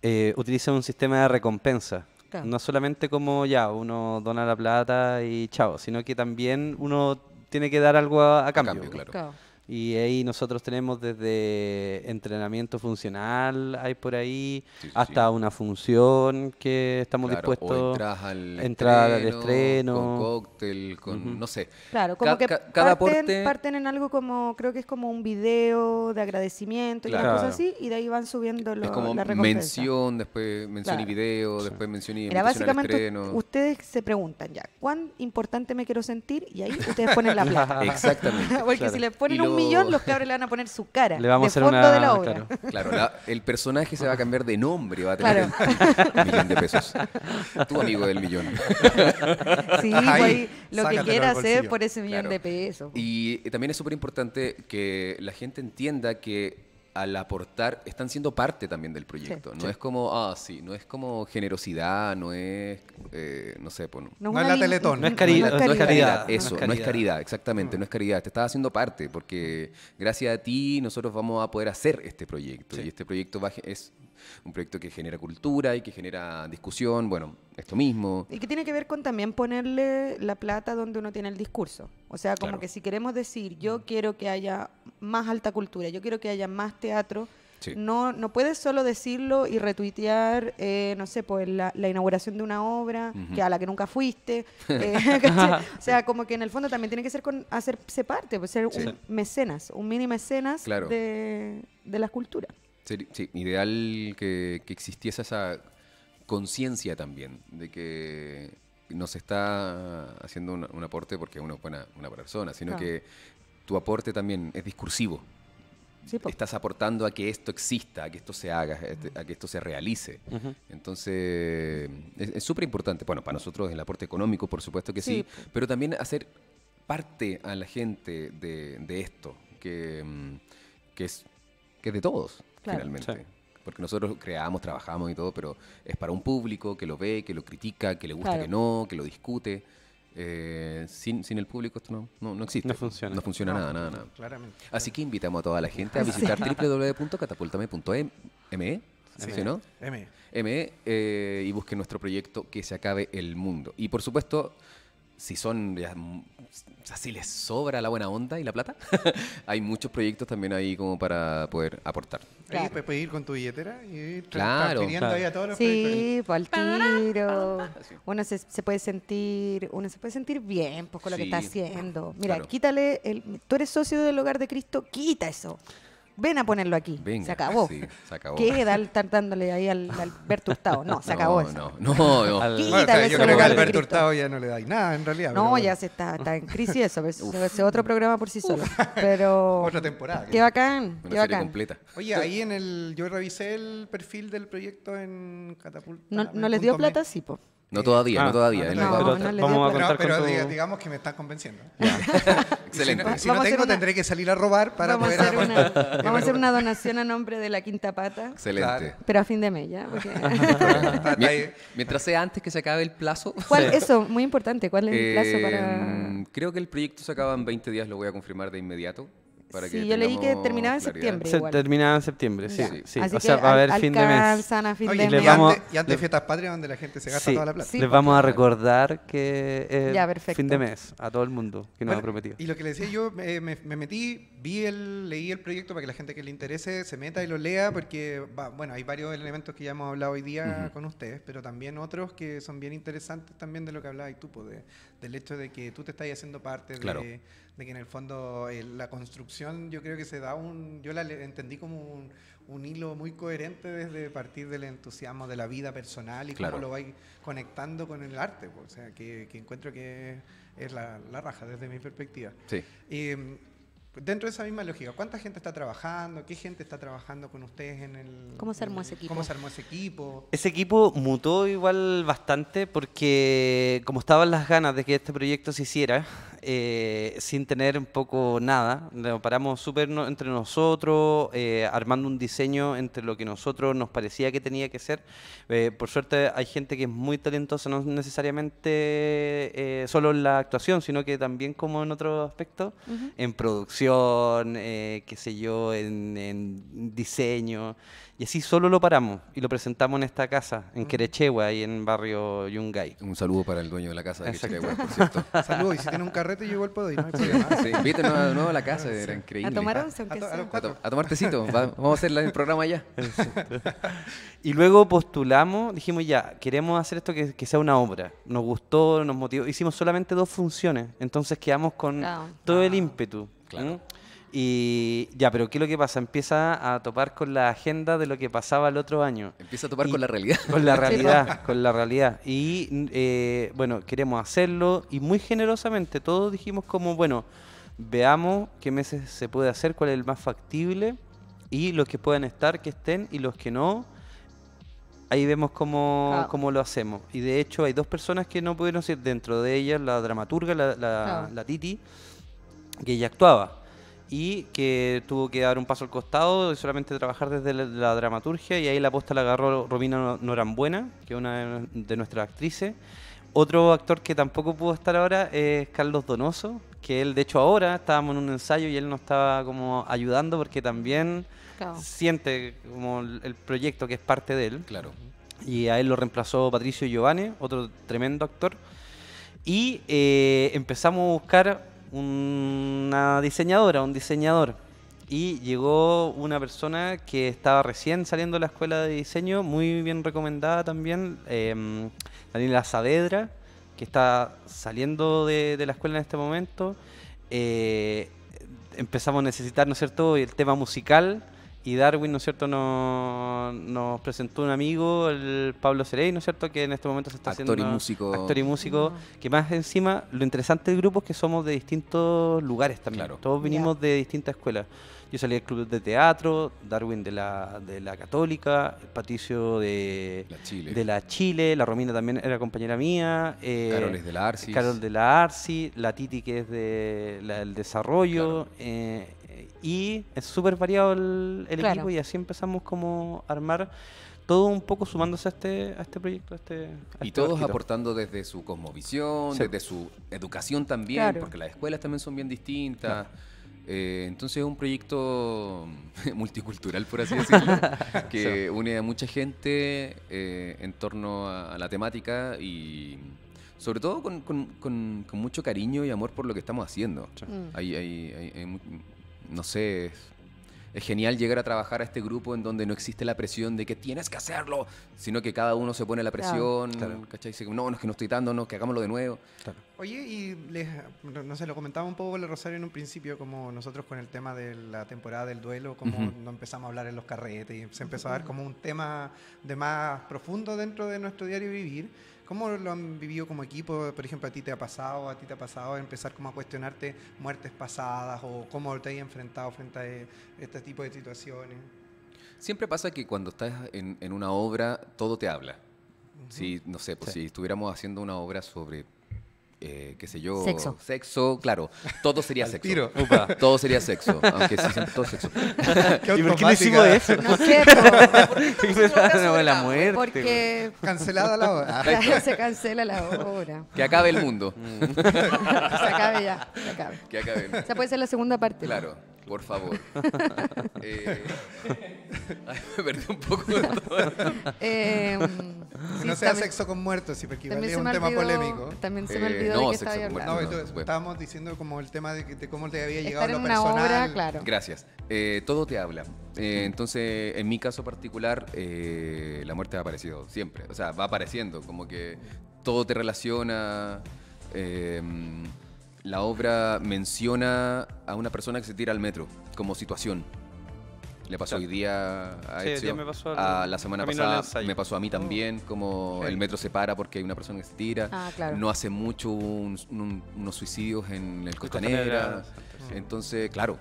eh, utilizan un sistema de recompensa. Claro. No solamente como ya, uno dona la plata y chao, sino que también uno tiene que dar algo a, a cambio. cambio, claro. Claro. Y ahí nosotros tenemos desde entrenamiento funcional, hay por ahí, Sí, sí, hasta sí. una función que estamos Claro, o dispuestos entras al entrar al estreno, estreno. con cóctel, con no sé. Claro, como Ca- que ca- cada parten, aporte- parten en algo como, creo que es como un video de agradecimiento y una cosa así, y de ahí van subiendo lo, es como la mención, después mención y video, después mención y al básicamente estreno. ustedes se preguntan ya, ¿cuán importante me quiero sentir? Y ahí ustedes ponen la plata. Exactamente. Porque Claro. si le ponen Y un millón, los cabros le van a poner su cara Le vamos de a hacer fondo una... de la obra. claro. Claro, la- el personaje se va a cambiar de nombre, va a tener Claro. el millón de pesos. Tu amigo del millón. Sí, ahí, pues lo que quiera hacer por ese millón Claro. de pesos. Y eh, también es súper importante que la gente entienda que al aportar están siendo parte también del proyecto. no es como, ah, sí, no es como generosidad, no es, eh, no sé, pues, no. No es la Teletón. No es cari- no es No es caridad. caridad, no es eso, no es caridad. caridad, exactamente, no es caridad. Te estás haciendo parte, porque gracias a ti nosotros vamos a poder hacer este proyecto. Y este proyecto va es un proyecto que genera cultura y que genera discusión, bueno, esto mismo. Y que tiene que ver con también ponerle la plata donde uno tiene el discurso. O sea, como Claro. que si queremos decir, yo quiero que haya más alta cultura, yo quiero que haya más teatro, Sí. No, no puedes solo decirlo y retuitear, eh, no sé, pues la, la inauguración de una obra que a la que nunca fuiste. eh, o sea, como que en el fondo también tiene que ser con hacerse parte, pues ser Sí. un mecenas, un mini mecenas Claro. de, de la cultura. Sí, ideal que, que existiese esa conciencia también de que no se está haciendo un, un aporte porque uno es buena, una buena persona, sino Claro. que tu aporte también es discursivo. Sí. Estás aportando a que esto exista, a que esto se haga, a que esto se realice. Entonces, es súper importante. Bueno, para nosotros el aporte económico, por supuesto que sí, pero también hacer parte a la gente de, de esto, que, mm, que, es, que es de todos, Claro. finalmente. Sí. Porque nosotros creamos, trabajamos y todo, pero es para un público que lo ve, que lo critica, que le gusta Claro. que no, que lo discute. Eh, sin, sin el público esto no, no, no existe. No funciona. No funciona No, nada, nada, nada. Claramente. Así que invitamos a toda la gente a visitar www.catapultame.me, Sí. ¿sí, no? M. ME eh, y busquen nuestro proyecto Que se acabe el mundo. Y por supuesto, si son ya, mm, o sea, si les sobra la buena onda y la plata, hay muchos proyectos también ahí como para poder aportar. Ahí Claro. pues, puedes ir con tu billetera y ir Claro. ahí a todos los proyectos. Sí, pues al tiro. Sí. Uno se, se puede sentir, uno se puede sentir bien pues, con lo que está haciendo. Mira, claro. quítale, el, tú eres socio del hogar de Cristo, quita eso. Ven a ponerlo aquí. Venga, se acabó. sí, se acabó. ¿Qué? Estar dándole ahí al al Alberto Hurtado. No, se acabó no, eso. No, no, no. Al- Bueno, o sea, ese yo creo que Alberto. Hurtado ya no le dais nada en realidad. No, bueno. ya se está, está en crisis eso, es otro programa por sí solo. Pero Otra temporada. qué bacán, Una qué serie bacán. completa. Oye, ahí en el. Yo revisé el perfil del proyecto en Catapulta. No, no les dio plata, sí, po. No todavía, Ah, no todavía. no, no, vamos a contar Pero, pero con tu- diga- digamos que me están convenciendo. Excelente. Si no, si tengo, una- tendré que salir a robar para vamos, a poder. hacer una, vamos a hacer una donación a nombre de la Quinta Pata, Excelente. Claro. pero a fin de mes, ¿ya? Porque- Mientras sea antes que se acabe el plazo. ¿Cuál, Eso, muy importante, ¿cuál es el plazo para...? Eh, Creo que el proyecto se acaba en 20 días, lo voy a confirmar de inmediato. Para que Sí, yo leí que terminaba en claridad. septiembre. Se igual. terminaba en septiembre, sí. Sí. Así O que sea, va a haber al- fin de mes. a fin Oye, de y mes. vamos- antes, y antes de le- fiestas patrias donde la gente se gasta Sí. toda la plata. Sí, Les vamos a recordar que es Ya, perfecto. fin de mes a todo el mundo que nos Bueno, ha prometido. Y lo que le decía yo, me metí, vi el, leí el proyecto para que la gente que le interese se meta y lo lea, porque, va- bueno, hay varios elementos que ya hemos hablado hoy día con ustedes, pero también otros que son bien interesantes también de lo que hablabas tú, pues, de- del hecho de que tú te estás haciendo parte de, Claro. de que en el fondo eh, la construcción yo creo que se da un, yo la entendí como un, un hilo muy coherente desde partir del entusiasmo de la vida personal y Claro. cómo lo vais conectando con el arte, pues, o sea, que, que encuentro que es la, la raja desde mi perspectiva. Sí. Eh, dentro de esa misma lógica, ¿cuánta gente está trabajando? ¿Qué gente está trabajando con ustedes en el... ¿Cómo se armó ese equipo? ¿Cómo se armó ese equipo? Ese equipo mutó igual bastante porque como estaban las ganas de que este proyecto se hiciera, eh, sin tener un poco nada, lo paramos súper no- entre nosotros, eh, armando un diseño entre lo que nosotros nos parecía que tenía que ser. Eh, por suerte hay gente que es muy talentosa, no necesariamente eh, solo en la actuación, sino que también como en otros aspectos, Ujú. en producción, eh, qué sé yo, en, en diseño. Y así solo lo paramos y lo presentamos en esta casa, en Querechehue, ahí en barrio Yungay. Un saludo para el dueño de la casa de. Quechua, por cierto. Saludos, y si tiene un carrete yo igual puedo ir, no hay problema. Sí, invítenos de nuevo a la casa, era increíble. A tomar once, A aunque to- a sea. A, to- a tomar tecito, va- vamos a hacer el programa allá. Y luego postulamos, dijimos ya, queremos hacer esto que, que sea una obra. Nos gustó, nos motivó. Hicimos solamente dos funciones, entonces quedamos con todo el ímpetu. Claro. ¿m? Y ya, pero ¿qué es lo que pasa? Empieza a topar con la agenda de lo que pasaba el otro año. Empieza a topar Y- con la realidad. Con la realidad, con la realidad. Y mm, eh, bueno, queremos hacerlo y muy generosamente todos dijimos como, bueno, veamos qué meses se puede hacer, cuál es el más factible y los que puedan estar, que estén y los que no, ahí vemos cómo, Claro. cómo lo hacemos. Y de hecho hay dos personas que no pudieron ser dentro de ellas, la dramaturga, la, la, Claro. la Titi, que ella actuaba y que tuvo que dar un paso al costado y solamente trabajar desde la, la dramaturgia y ahí la posta la agarró Romina No- Norambuena, que es una de- de nuestras actrices. Otro actor que tampoco pudo estar ahora es Carlos Donoso, que él de hecho ahora estábamos en un ensayo y él nos estaba como ayudando porque también Claro. siente como el el proyecto que es parte de él. Claro. Y a él lo reemplazó Patricio Giovanni, otro tremendo actor. Y eh, empezamos a buscar una diseñadora, un diseñador. y llegó una persona que estaba recién saliendo de la escuela de diseño, muy bien recomendada también, em, Daniela Saavedra, que está saliendo de, la escuela en este momento. Eh, empezamos a necesitar, ¿no es cierto?, el tema musical. Y Darwin, ¿no es cierto?, nos, nos presentó un amigo, el Pablo Cerey, ¿no es cierto?, que en este momento se está Actor haciendo... y músico. Actor y músico, que más encima, lo interesante del grupo es que somos de distintos lugares también. Claro. Todos vinimos de distintas escuelas. Yo salí del club de teatro, Darwin de la, de la Católica, Patricio de La Chile. de la Chile, la Romina también era compañera mía. eh, Carol es de la Arcis. Carol de la Arci, la Titi que es de la del desarrollo. Claro. eh, y es súper variado el, el Claro. equipo y así empezamos como a armar todo un poco sumándose a este, a este proyecto. A este, a Y este todos barquito. aportando desde su cosmovisión, Sí. desde su educación también, Claro. porque las escuelas también son bien distintas. Eh, entonces es un proyecto multicultural, por así decirlo, que une a mucha gente eh, en torno a, a la temática y sobre todo con, con- con- con mucho cariño y amor por lo que estamos haciendo. Mm. Hay, hay- hay- hay no sé, es, es genial llegar a trabajar a este grupo en donde no existe la presión de que tienes que hacerlo, sino que cada uno se pone la Claro. presión, Claro. ¿cachai? Dice, no, no es que no estoy dando, no, que hagámoslo de nuevo. Oye, y les, no sé, lo comentaba un poco el Rosario en un principio, como nosotros con el tema de la temporada del duelo, como Ujú. no empezamos a hablar en los carretes y se empezó a dar como un tema de más profundo dentro de nuestro diario vivir. ¿Cómo lo han vivido como equipo? Por ejemplo, a ti te ha pasado, a ti te ha pasado empezar como a cuestionarte muertes pasadas o cómo te has enfrentado frente a eh, este tipo de situaciones. Siempre pasa que cuando estás en, en una obra, todo te habla. Si, no sé, pues Sí. si estuviéramos haciendo una obra sobre, eh, qué sé yo, Sexo. sexo, claro, todo sería sexo. tiro. Upa. Todo sería sexo, aunque sí, siempre todo sexo. ¿Qué ¿Y por qué no hicimos eso? No sé, No, la muerte. porque Cancelada la hora. se cancela la hora. Que acabe el mundo. Se acabe ya, se acabe. Que acabe. el- O sea, puede ser la segunda parte. Claro, por favor. Eh, ay, me perdí un poco de todo. Eh, sí, no sea también- sexo con muertos, sí, porque igual también es un tema olvidó- polémico. También se me Eh, olvidó no, de sexo estaba hablando. No, entonces, estábamos diciendo como el tema de, que- de cómo te había llegado Estar en lo una personal. obra, claro. Gracias. Eh, todo te habla. Eh, entonces, en mi caso particular, eh, la muerte ha aparecido siempre. O sea, va apareciendo, como que todo te relaciona. La obra menciona a una persona que se tira al metro como situación. Le pasó Claro. hoy día a Sí, Ezio, día me pasó a la semana pasada me pasó a mí también, como Sí. el metro se para porque hay una persona que se tira. Ah, claro. No hace mucho hubo un- un- unos suicidios en el Costanera, Costanera. Entonces, claro,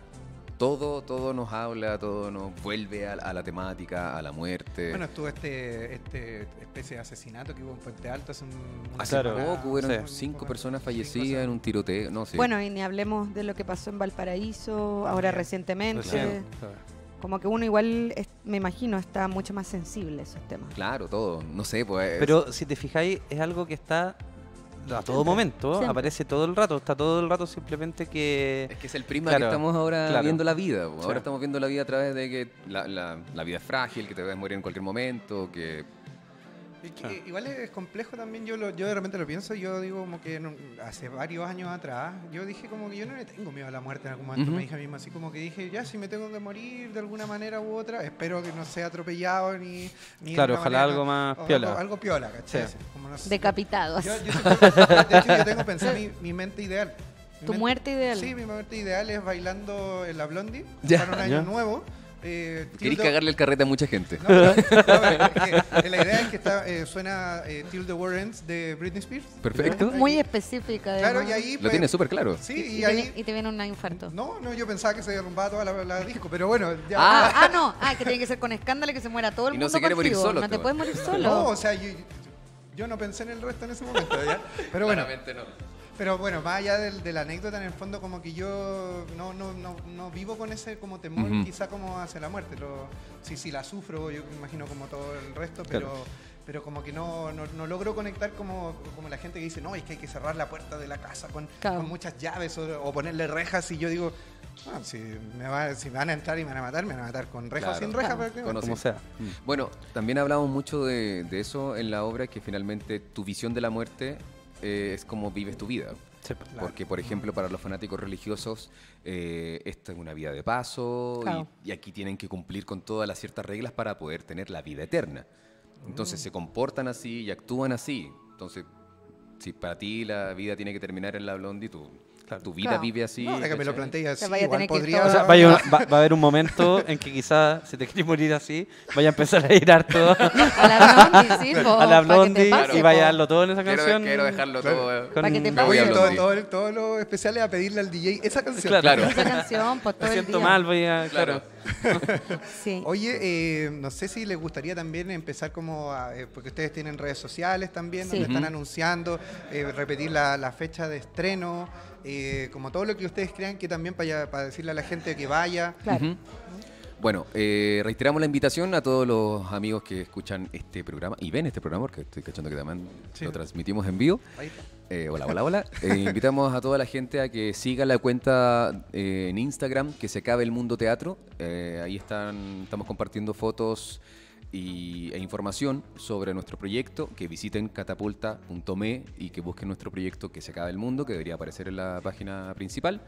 todo, todo nos habla, todo nos vuelve a, a la temática, a la muerte. Bueno, estuvo este, este especie de asesinato que hubo en Puente Alto hace un, una Hace Claro. poco hubieron Sí. un- cinco un- personas cinco fallecidas en un tiroteo. No, sí. Bueno, y ni hablemos de lo que pasó en Valparaíso, ahora También. recientemente. Como que uno igual, es- me imagino, está mucho más sensible a esos temas. Claro, todo. No sé, pues. Pero si te fijáis, es algo que está a todo momento, Siempre. aparece todo el rato, está todo el rato simplemente que... Es que es el prisma Claro, que estamos ahora claro. viendo la vida. Ahora Sí. estamos viendo la vida a través de que la, la- la vida es frágil, que te puedes morir en cualquier momento, que Que Igual es complejo también, yo, lo, yo de repente lo pienso, yo digo como que hace varios años atrás, yo dije como que yo no le tengo miedo a la muerte en algún momento, Ujú. me dije a mí mismo, así como que dije, ya si me tengo que morir de alguna manera u otra, espero que no sea atropellado ni... ni Claro, ojalá manera- algo más o piola. Algo, algo piola, ¿cachai? Sí. Como no sé- Decapitados. Yo, yo siempre- de hecho, yo tengo pensado mi, mi mente ideal. Mi ¿Tu mente- muerte ideal? Sí, mi muerte ideal es bailando en la Blondie Ya. para un año Ya. nuevo. Eh, Tildo- cagarle el carrete a mucha gente. no, no, no, es que la idea es que está, eh, suena eh, Till the War Ends de Britney Spears. Perfecto. Muy específica. Claro, y ahí. Lo pues, tiene súper claro. Sí, Y, y, te ahí. viene, y te viene un infarto. No, no, yo pensaba que se derrumbaba toda la, la disco, pero bueno, ya. Ah, ah, no. Ah, que tiene que ser con escándalo y que se muera todo el Y no mundo se quiere morir contigo. solo, No te puedes morir solo. No, o sea, yo, yo no pensé en el resto en ese momento, ¿ya? Pero bueno, Claramente no. Pero bueno, más allá del- de, la anécdota, en el fondo como que yo no, no, no, no vivo con ese como temor quizá como hacia la muerte. Lo, sí, sí, la sufro, yo me imagino como todo el resto, pero... Pero como que no, no, no logro conectar como, como la gente que dice, no, es que hay que cerrar la puerta de la casa con, Claro. con muchas llaves o, o ponerle rejas y yo digo, "Ah, si, me va- si me van a entrar y me van a matar, me van a matar con reja o Claro. sin reja. Claro. prácticamente". Conocí. Como sea. Bueno, también hablamos mucho de, de eso en la obra, que finalmente tu visión de la muerte eh, es como vives tu vida. Sí. Porque, por ejemplo, para los fanáticos religiosos, eh, esto es una vida de paso y- Claro. y, aquí tienen que cumplir con todas las ciertas reglas para poder tener la vida eterna. Entonces se comportan así y actúan así. Entonces, si para ti la vida tiene que terminar en la blondie, tu, tu vida Claro. vive así. No, que me lo planteé así, vaya a igual podría... todo- O sea, vaya una- va, va a haber un momento en que quizás, si te quieres morir así, vaya a empezar a ir harto A la Blondie, sí, po, a la Blondie pase, y vaya a darlo todo en esa Quiero, canción. quiero dejarlo Claro. todo. eh, con- Pa' que te Me voy a pase. todo, todo, todo lo especial es a pedirle al DJ esa canción. Claro. Claro. Esa canción, pues todo Me el siento día. mal, voy a. Claro. Sí. Oye, eh, no sé si les gustaría también empezar como, a- eh, porque ustedes tienen redes sociales también, Sí. donde están anunciando, eh, repetir la, la fecha de estreno, eh, como todo lo que ustedes crean que también para, para decirle a la gente que vaya. Claro. Bueno, eh, reiteramos la invitación a todos los amigos que escuchan este programa y ven este programa, porque estoy cachando que también Sí. lo transmitimos en vivo. Eh, hola, hola, hola. Eh, invitamos a toda la gente a que siga la cuenta eh, en Instagram, que se acabe el mundo teatro. Eh, ahí están, estamos compartiendo fotos y, e información sobre nuestro proyecto. Que visiten catapulta.me y que busquen nuestro proyecto que se acabe el mundo, que debería aparecer en la página principal.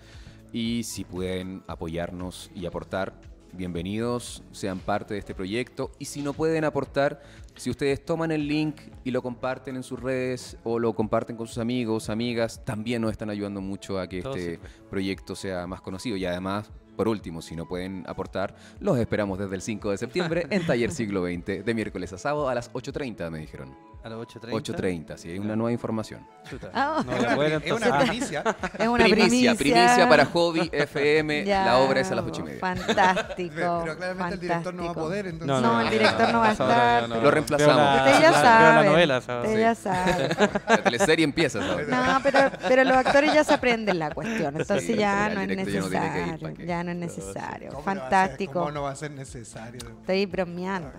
Y si pueden apoyarnos y aportar, bienvenidos, sean parte de este proyecto. Y si no pueden aportar, si ustedes toman el link y lo comparten en sus redes o lo comparten con sus amigos, amigas, también nos están ayudando mucho a que Todo este sirve. proyecto sea más conocido. Y además, por último, si no pueden aportar, los esperamos desde el 5 de septiembre en Taller Siglo XX, de miércoles a sábado a las 8.30, me dijeron. A las 8.30. 8.30, sí, hay una nueva información. Chuta. Ah. No la Es entonces- una primicia. Es una primicia, primicia. primicia para Hobby FM, Ya, la obra es a las 8.30. Fantástico. Pero, pero claramente el director no va a fantástico. poder, entonces... No, No, el director no va a esa hora estar, no. Lo reemplazamos. Veo la- Usted ya la- sabe. La novela, ¿sabes? Usted Sí. ya sabe. La teleserie empieza, ¿sabes? No, pero, pero los actores ya se aprenden la cuestión, entonces Sí, ya no es directo ya no tiene que ir, necesario. ¿pa' qué? Ya no es necesario. ¿Cómo no va a ser- Fantástico. ¿Cómo no va a ser necesario? Estoy bromeando.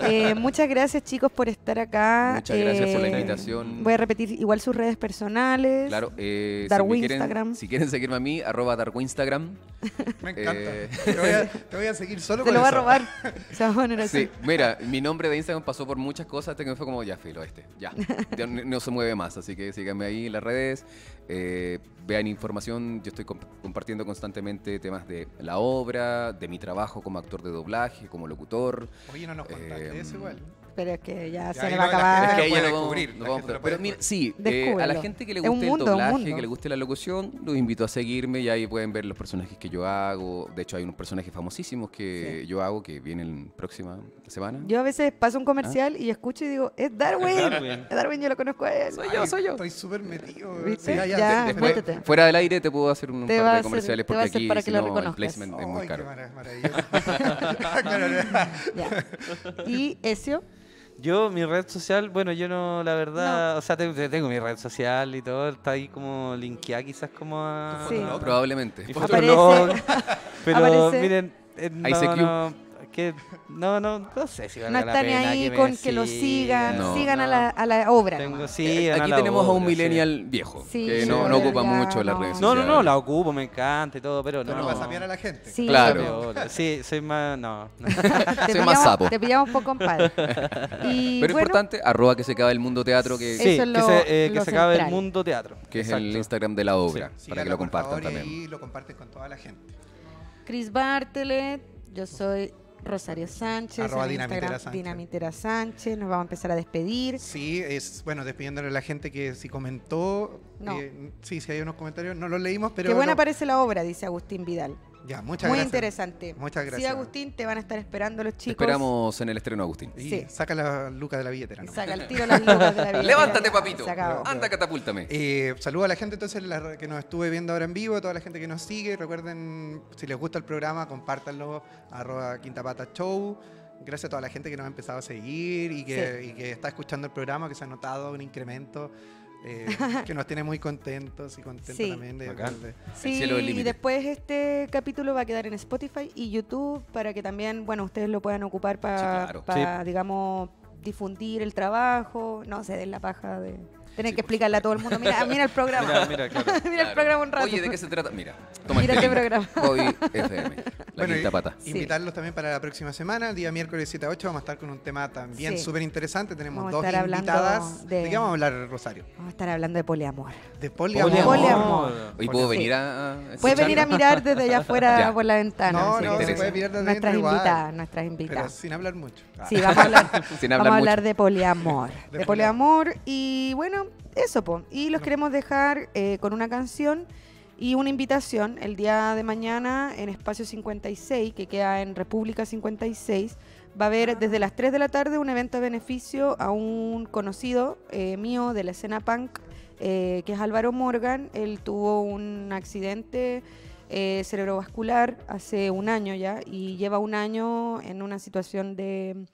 Eh, muchas gracias chicos por estar acá. Muchas gracias por la Eh, invitación. Voy a repetir igual sus redes personales. Claro, eh, si, Darwin me quieren, Instagram. si quieren seguirme a mí, arroba Darwinstagram. Me encanta. Eh. Te, voy a, te voy a seguir solo Se por lo va a robar. Se va a poner así. Sí, mira, mi nombre de Instagram pasó por muchas cosas hasta que me fue como, ya, filo, este, ya. Ya no, no se mueve más, así que síganme ahí en las redes, eh, vean información, yo estoy comp- compartiendo constantemente temas de la obra, de mi trabajo como actor de doblaje, como locutor. Oye, no nos contaste Eh, eso igual. Pero es que ya, Ya, se le va a acabar. gente Es que lo ahí puede ya lo vamos- descubrir, pero mira, sí, eh, a la gente que le guste mundo, el doblaje, que le guste la locución, los invito a seguirme y ahí pueden ver los personajes que yo hago. De hecho, hay unos personajes famosísimos que yo hago que vienen próxima semana. Yo a veces paso un comercial y escucho y digo, es Darwin. Es Darwin. Es Darwin, yo lo conozco a él. Soy yo, soy yo. Estoy súper metido. ¿Viste? Sí, Ya, te- Después, métete. fuera del aire te puedo hacer un Te par de hacer- comerciales porque aquí para que si lo no, el placement es muy qué caro. maravilloso. Ya. Y Ezio, Yo, mi red social, bueno, yo no, la verdad, o sea, te- te- tengo mi red social y todo, está ahí como linkeada quizás como a... Sí. Fotolog. Probablemente. Mi fotolog. Pero aparece- miren, eh, no, ICQ. no, que, no, no, no sé si no valga la están pena ahí con que lo sigan. No. sigan a, No. la, a la obra. Tengo, nomás. sí, Eh, a Aquí la tenemos a un sí. millennial viejo Sí, que sí, no, no ya, ocupa mucho las no. redes No, no, sociales. no, la ocupo, me encanta y todo, pero no. no vas a sapear a la gente. Sí, Claro. Sí, soy más, no. Te Soy más pillamos- sapo. Te pillamos poco, compadre. Y Pero bueno, importante, arroba que se acabe el mundo teatro, que, Eso Sí, es que lo- se, eh, que lo se acabe el central. mundo teatro. que es el Exacto. Instagram de la obra, para que lo por compartan favor, también. Y lo comparten con toda la gente. Chris Bartelet, yo soy Rosario Sánchez. Arroba en Dinamitera Sánchez. Dinamitera Sánchez. Nos vamos a empezar a despedir. Sí, es bueno, despidiéndole a la gente que si comentó. No. eh, sí, sí hay unos comentarios, no los leímos, pero. Qué buena parece la obra, dice Agustín Vidal. Ya, muchas Muy gracias. interesante. Muchas Sí, gracias. Agustín, te van a estar esperando los Te chicos. esperamos en el estreno, Agustín. Y Sí. saca la luca de la billetera. Saca el tiro las lucas de la vida. Levántate, papito. Se acabó. Anda, catapúltame. Eh, saludo a la gente entonces la- que nos estuve viendo ahora en vivo, a toda la gente que nos sigue. Recuerden, si les gusta el programa, compártanlo, arroba Quintapata Show. Gracias a toda la gente que nos ha empezado a seguir y que, y que está escuchando el programa, que se ha notado un incremento, eh, que nos tiene muy contentos y contentos Sí. también de, de- Sí, y después este capítulo va a quedar en Spotify y YouTube para que también, bueno, ustedes lo puedan ocupar Sí, para, claro. para, digamos, difundir el trabajo, no se den la paja de... Tenés que explicarle a todo el mundo. Mira, mira el programa. Mira, mira, claro. Mira el programa un rato. Oye, ¿de qué se trata? Mira, toma Mira este programa. Hobby FM, la Bueno, quinta y- pata. Sí. Invitarlos también para la próxima semana, el día miércoles 7 a 8, vamos a estar con un tema también Sí. súper interesante. Tenemos Vamos dos invitadas. de- De... qué vamos a hablar, Rosario? Vamos a estar hablando de poliamor. De poliamor. Poliamor. Hoy puedo Sí. venir a. a Puedes venir a mirar desde allá afuera Ya. por la ventana. No, no, se puede mirar desde Nuestras dentro igual. invitadas, nuestras Pero invitadas. sin hablar mucho. Sí, vamos a hablar, Sin vamos hablar a hablar de poliamor. De, poliamor y bueno, eso, po. Y los queremos dejar eh, con una canción y una invitación el día de mañana en Espacio 56, que queda en República 56. Va a haber desde las 3 de la tarde un evento de beneficio a un conocido eh, mío de la escena punk, eh, que es Álvaro Morgan. Él tuvo un accidente eh, cerebrovascular hace un año ya y lleva un año en una situación de,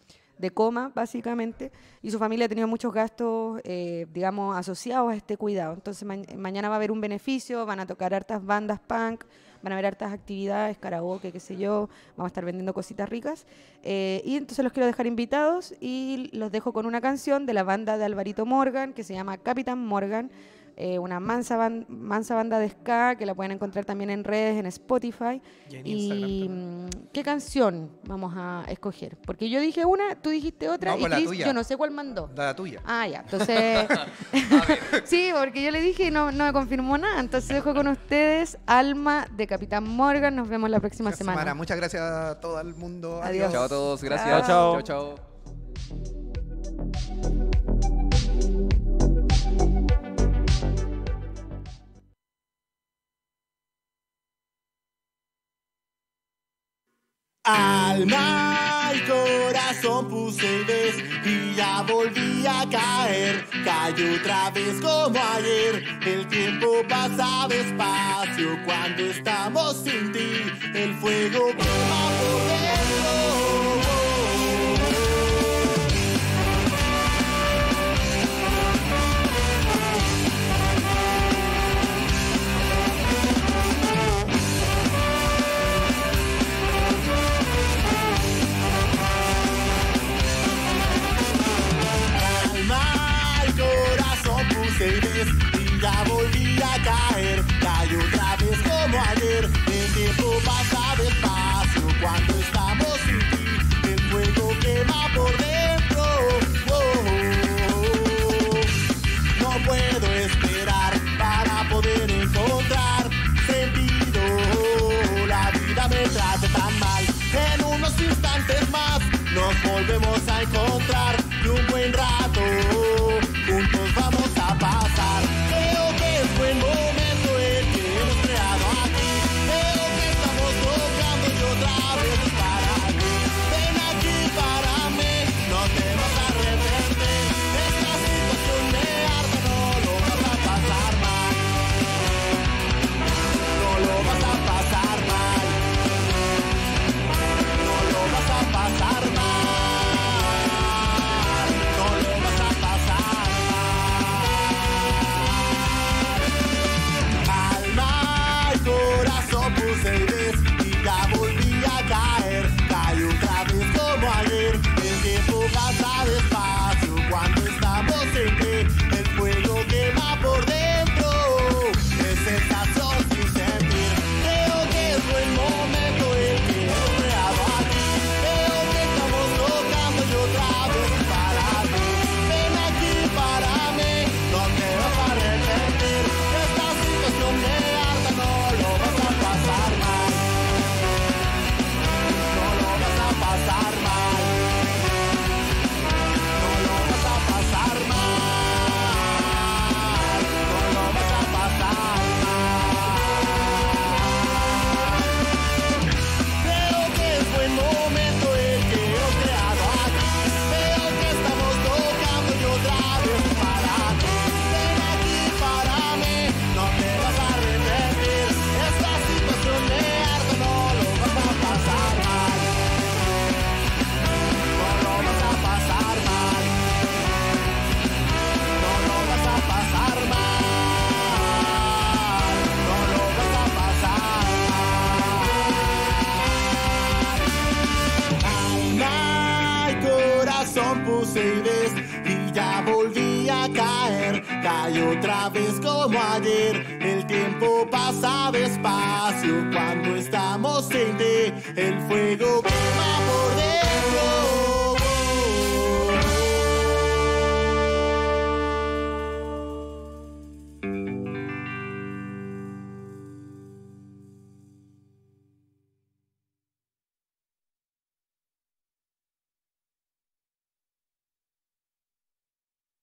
de coma, básicamente, y su familia ha tenido muchos gastos, eh, digamos, asociados a este cuidado. Entonces, ma- mañana va a haber un beneficio, van a tocar hartas bandas punk, van a haber hartas actividades, karaoke, qué sé yo, vamos a estar vendiendo cositas ricas. Eh, y entonces los quiero dejar invitados y los dejo con una canción de la banda de Alvarito Morgan que se llama Capitán Morgan eh, una mansa, ban- mansa banda de ska que la pueden encontrar también en redes, en Spotify. Y en Y Instagram mm, ¿qué canción vamos a escoger? Porque yo dije una, tú dijiste otra No, y Chris, yo no sé cuál mandó. La tuya. Ah, ya, entonces... sí, porque yo le dije y no, no me confirmó nada. Entonces dejo con ustedes Alma de Capitán Morgan. Nos vemos la próxima Esta semana. Muchas gracias a todo el mundo. Adiós. Chao a todos, gracias. Chao. chao. chao. Alma y corazón puse vez y ya volví a caer. Cayó otra vez como ayer. El tiempo pasa despacio cuando estamos sin ti. El fuego quema por dentro. Volví a caer. Cayó otra vez como ayer. El tiempo pasa despacio cuando estamos sin ti. El fuego quema por dentro. Oh, oh, oh. No puedo esperar para poder encontrar sentido. La vida me trata tan mal. En unos instantes más nos volvemos a encontrar como ayer. El tiempo pasa despacio cuando estamos en. El fuego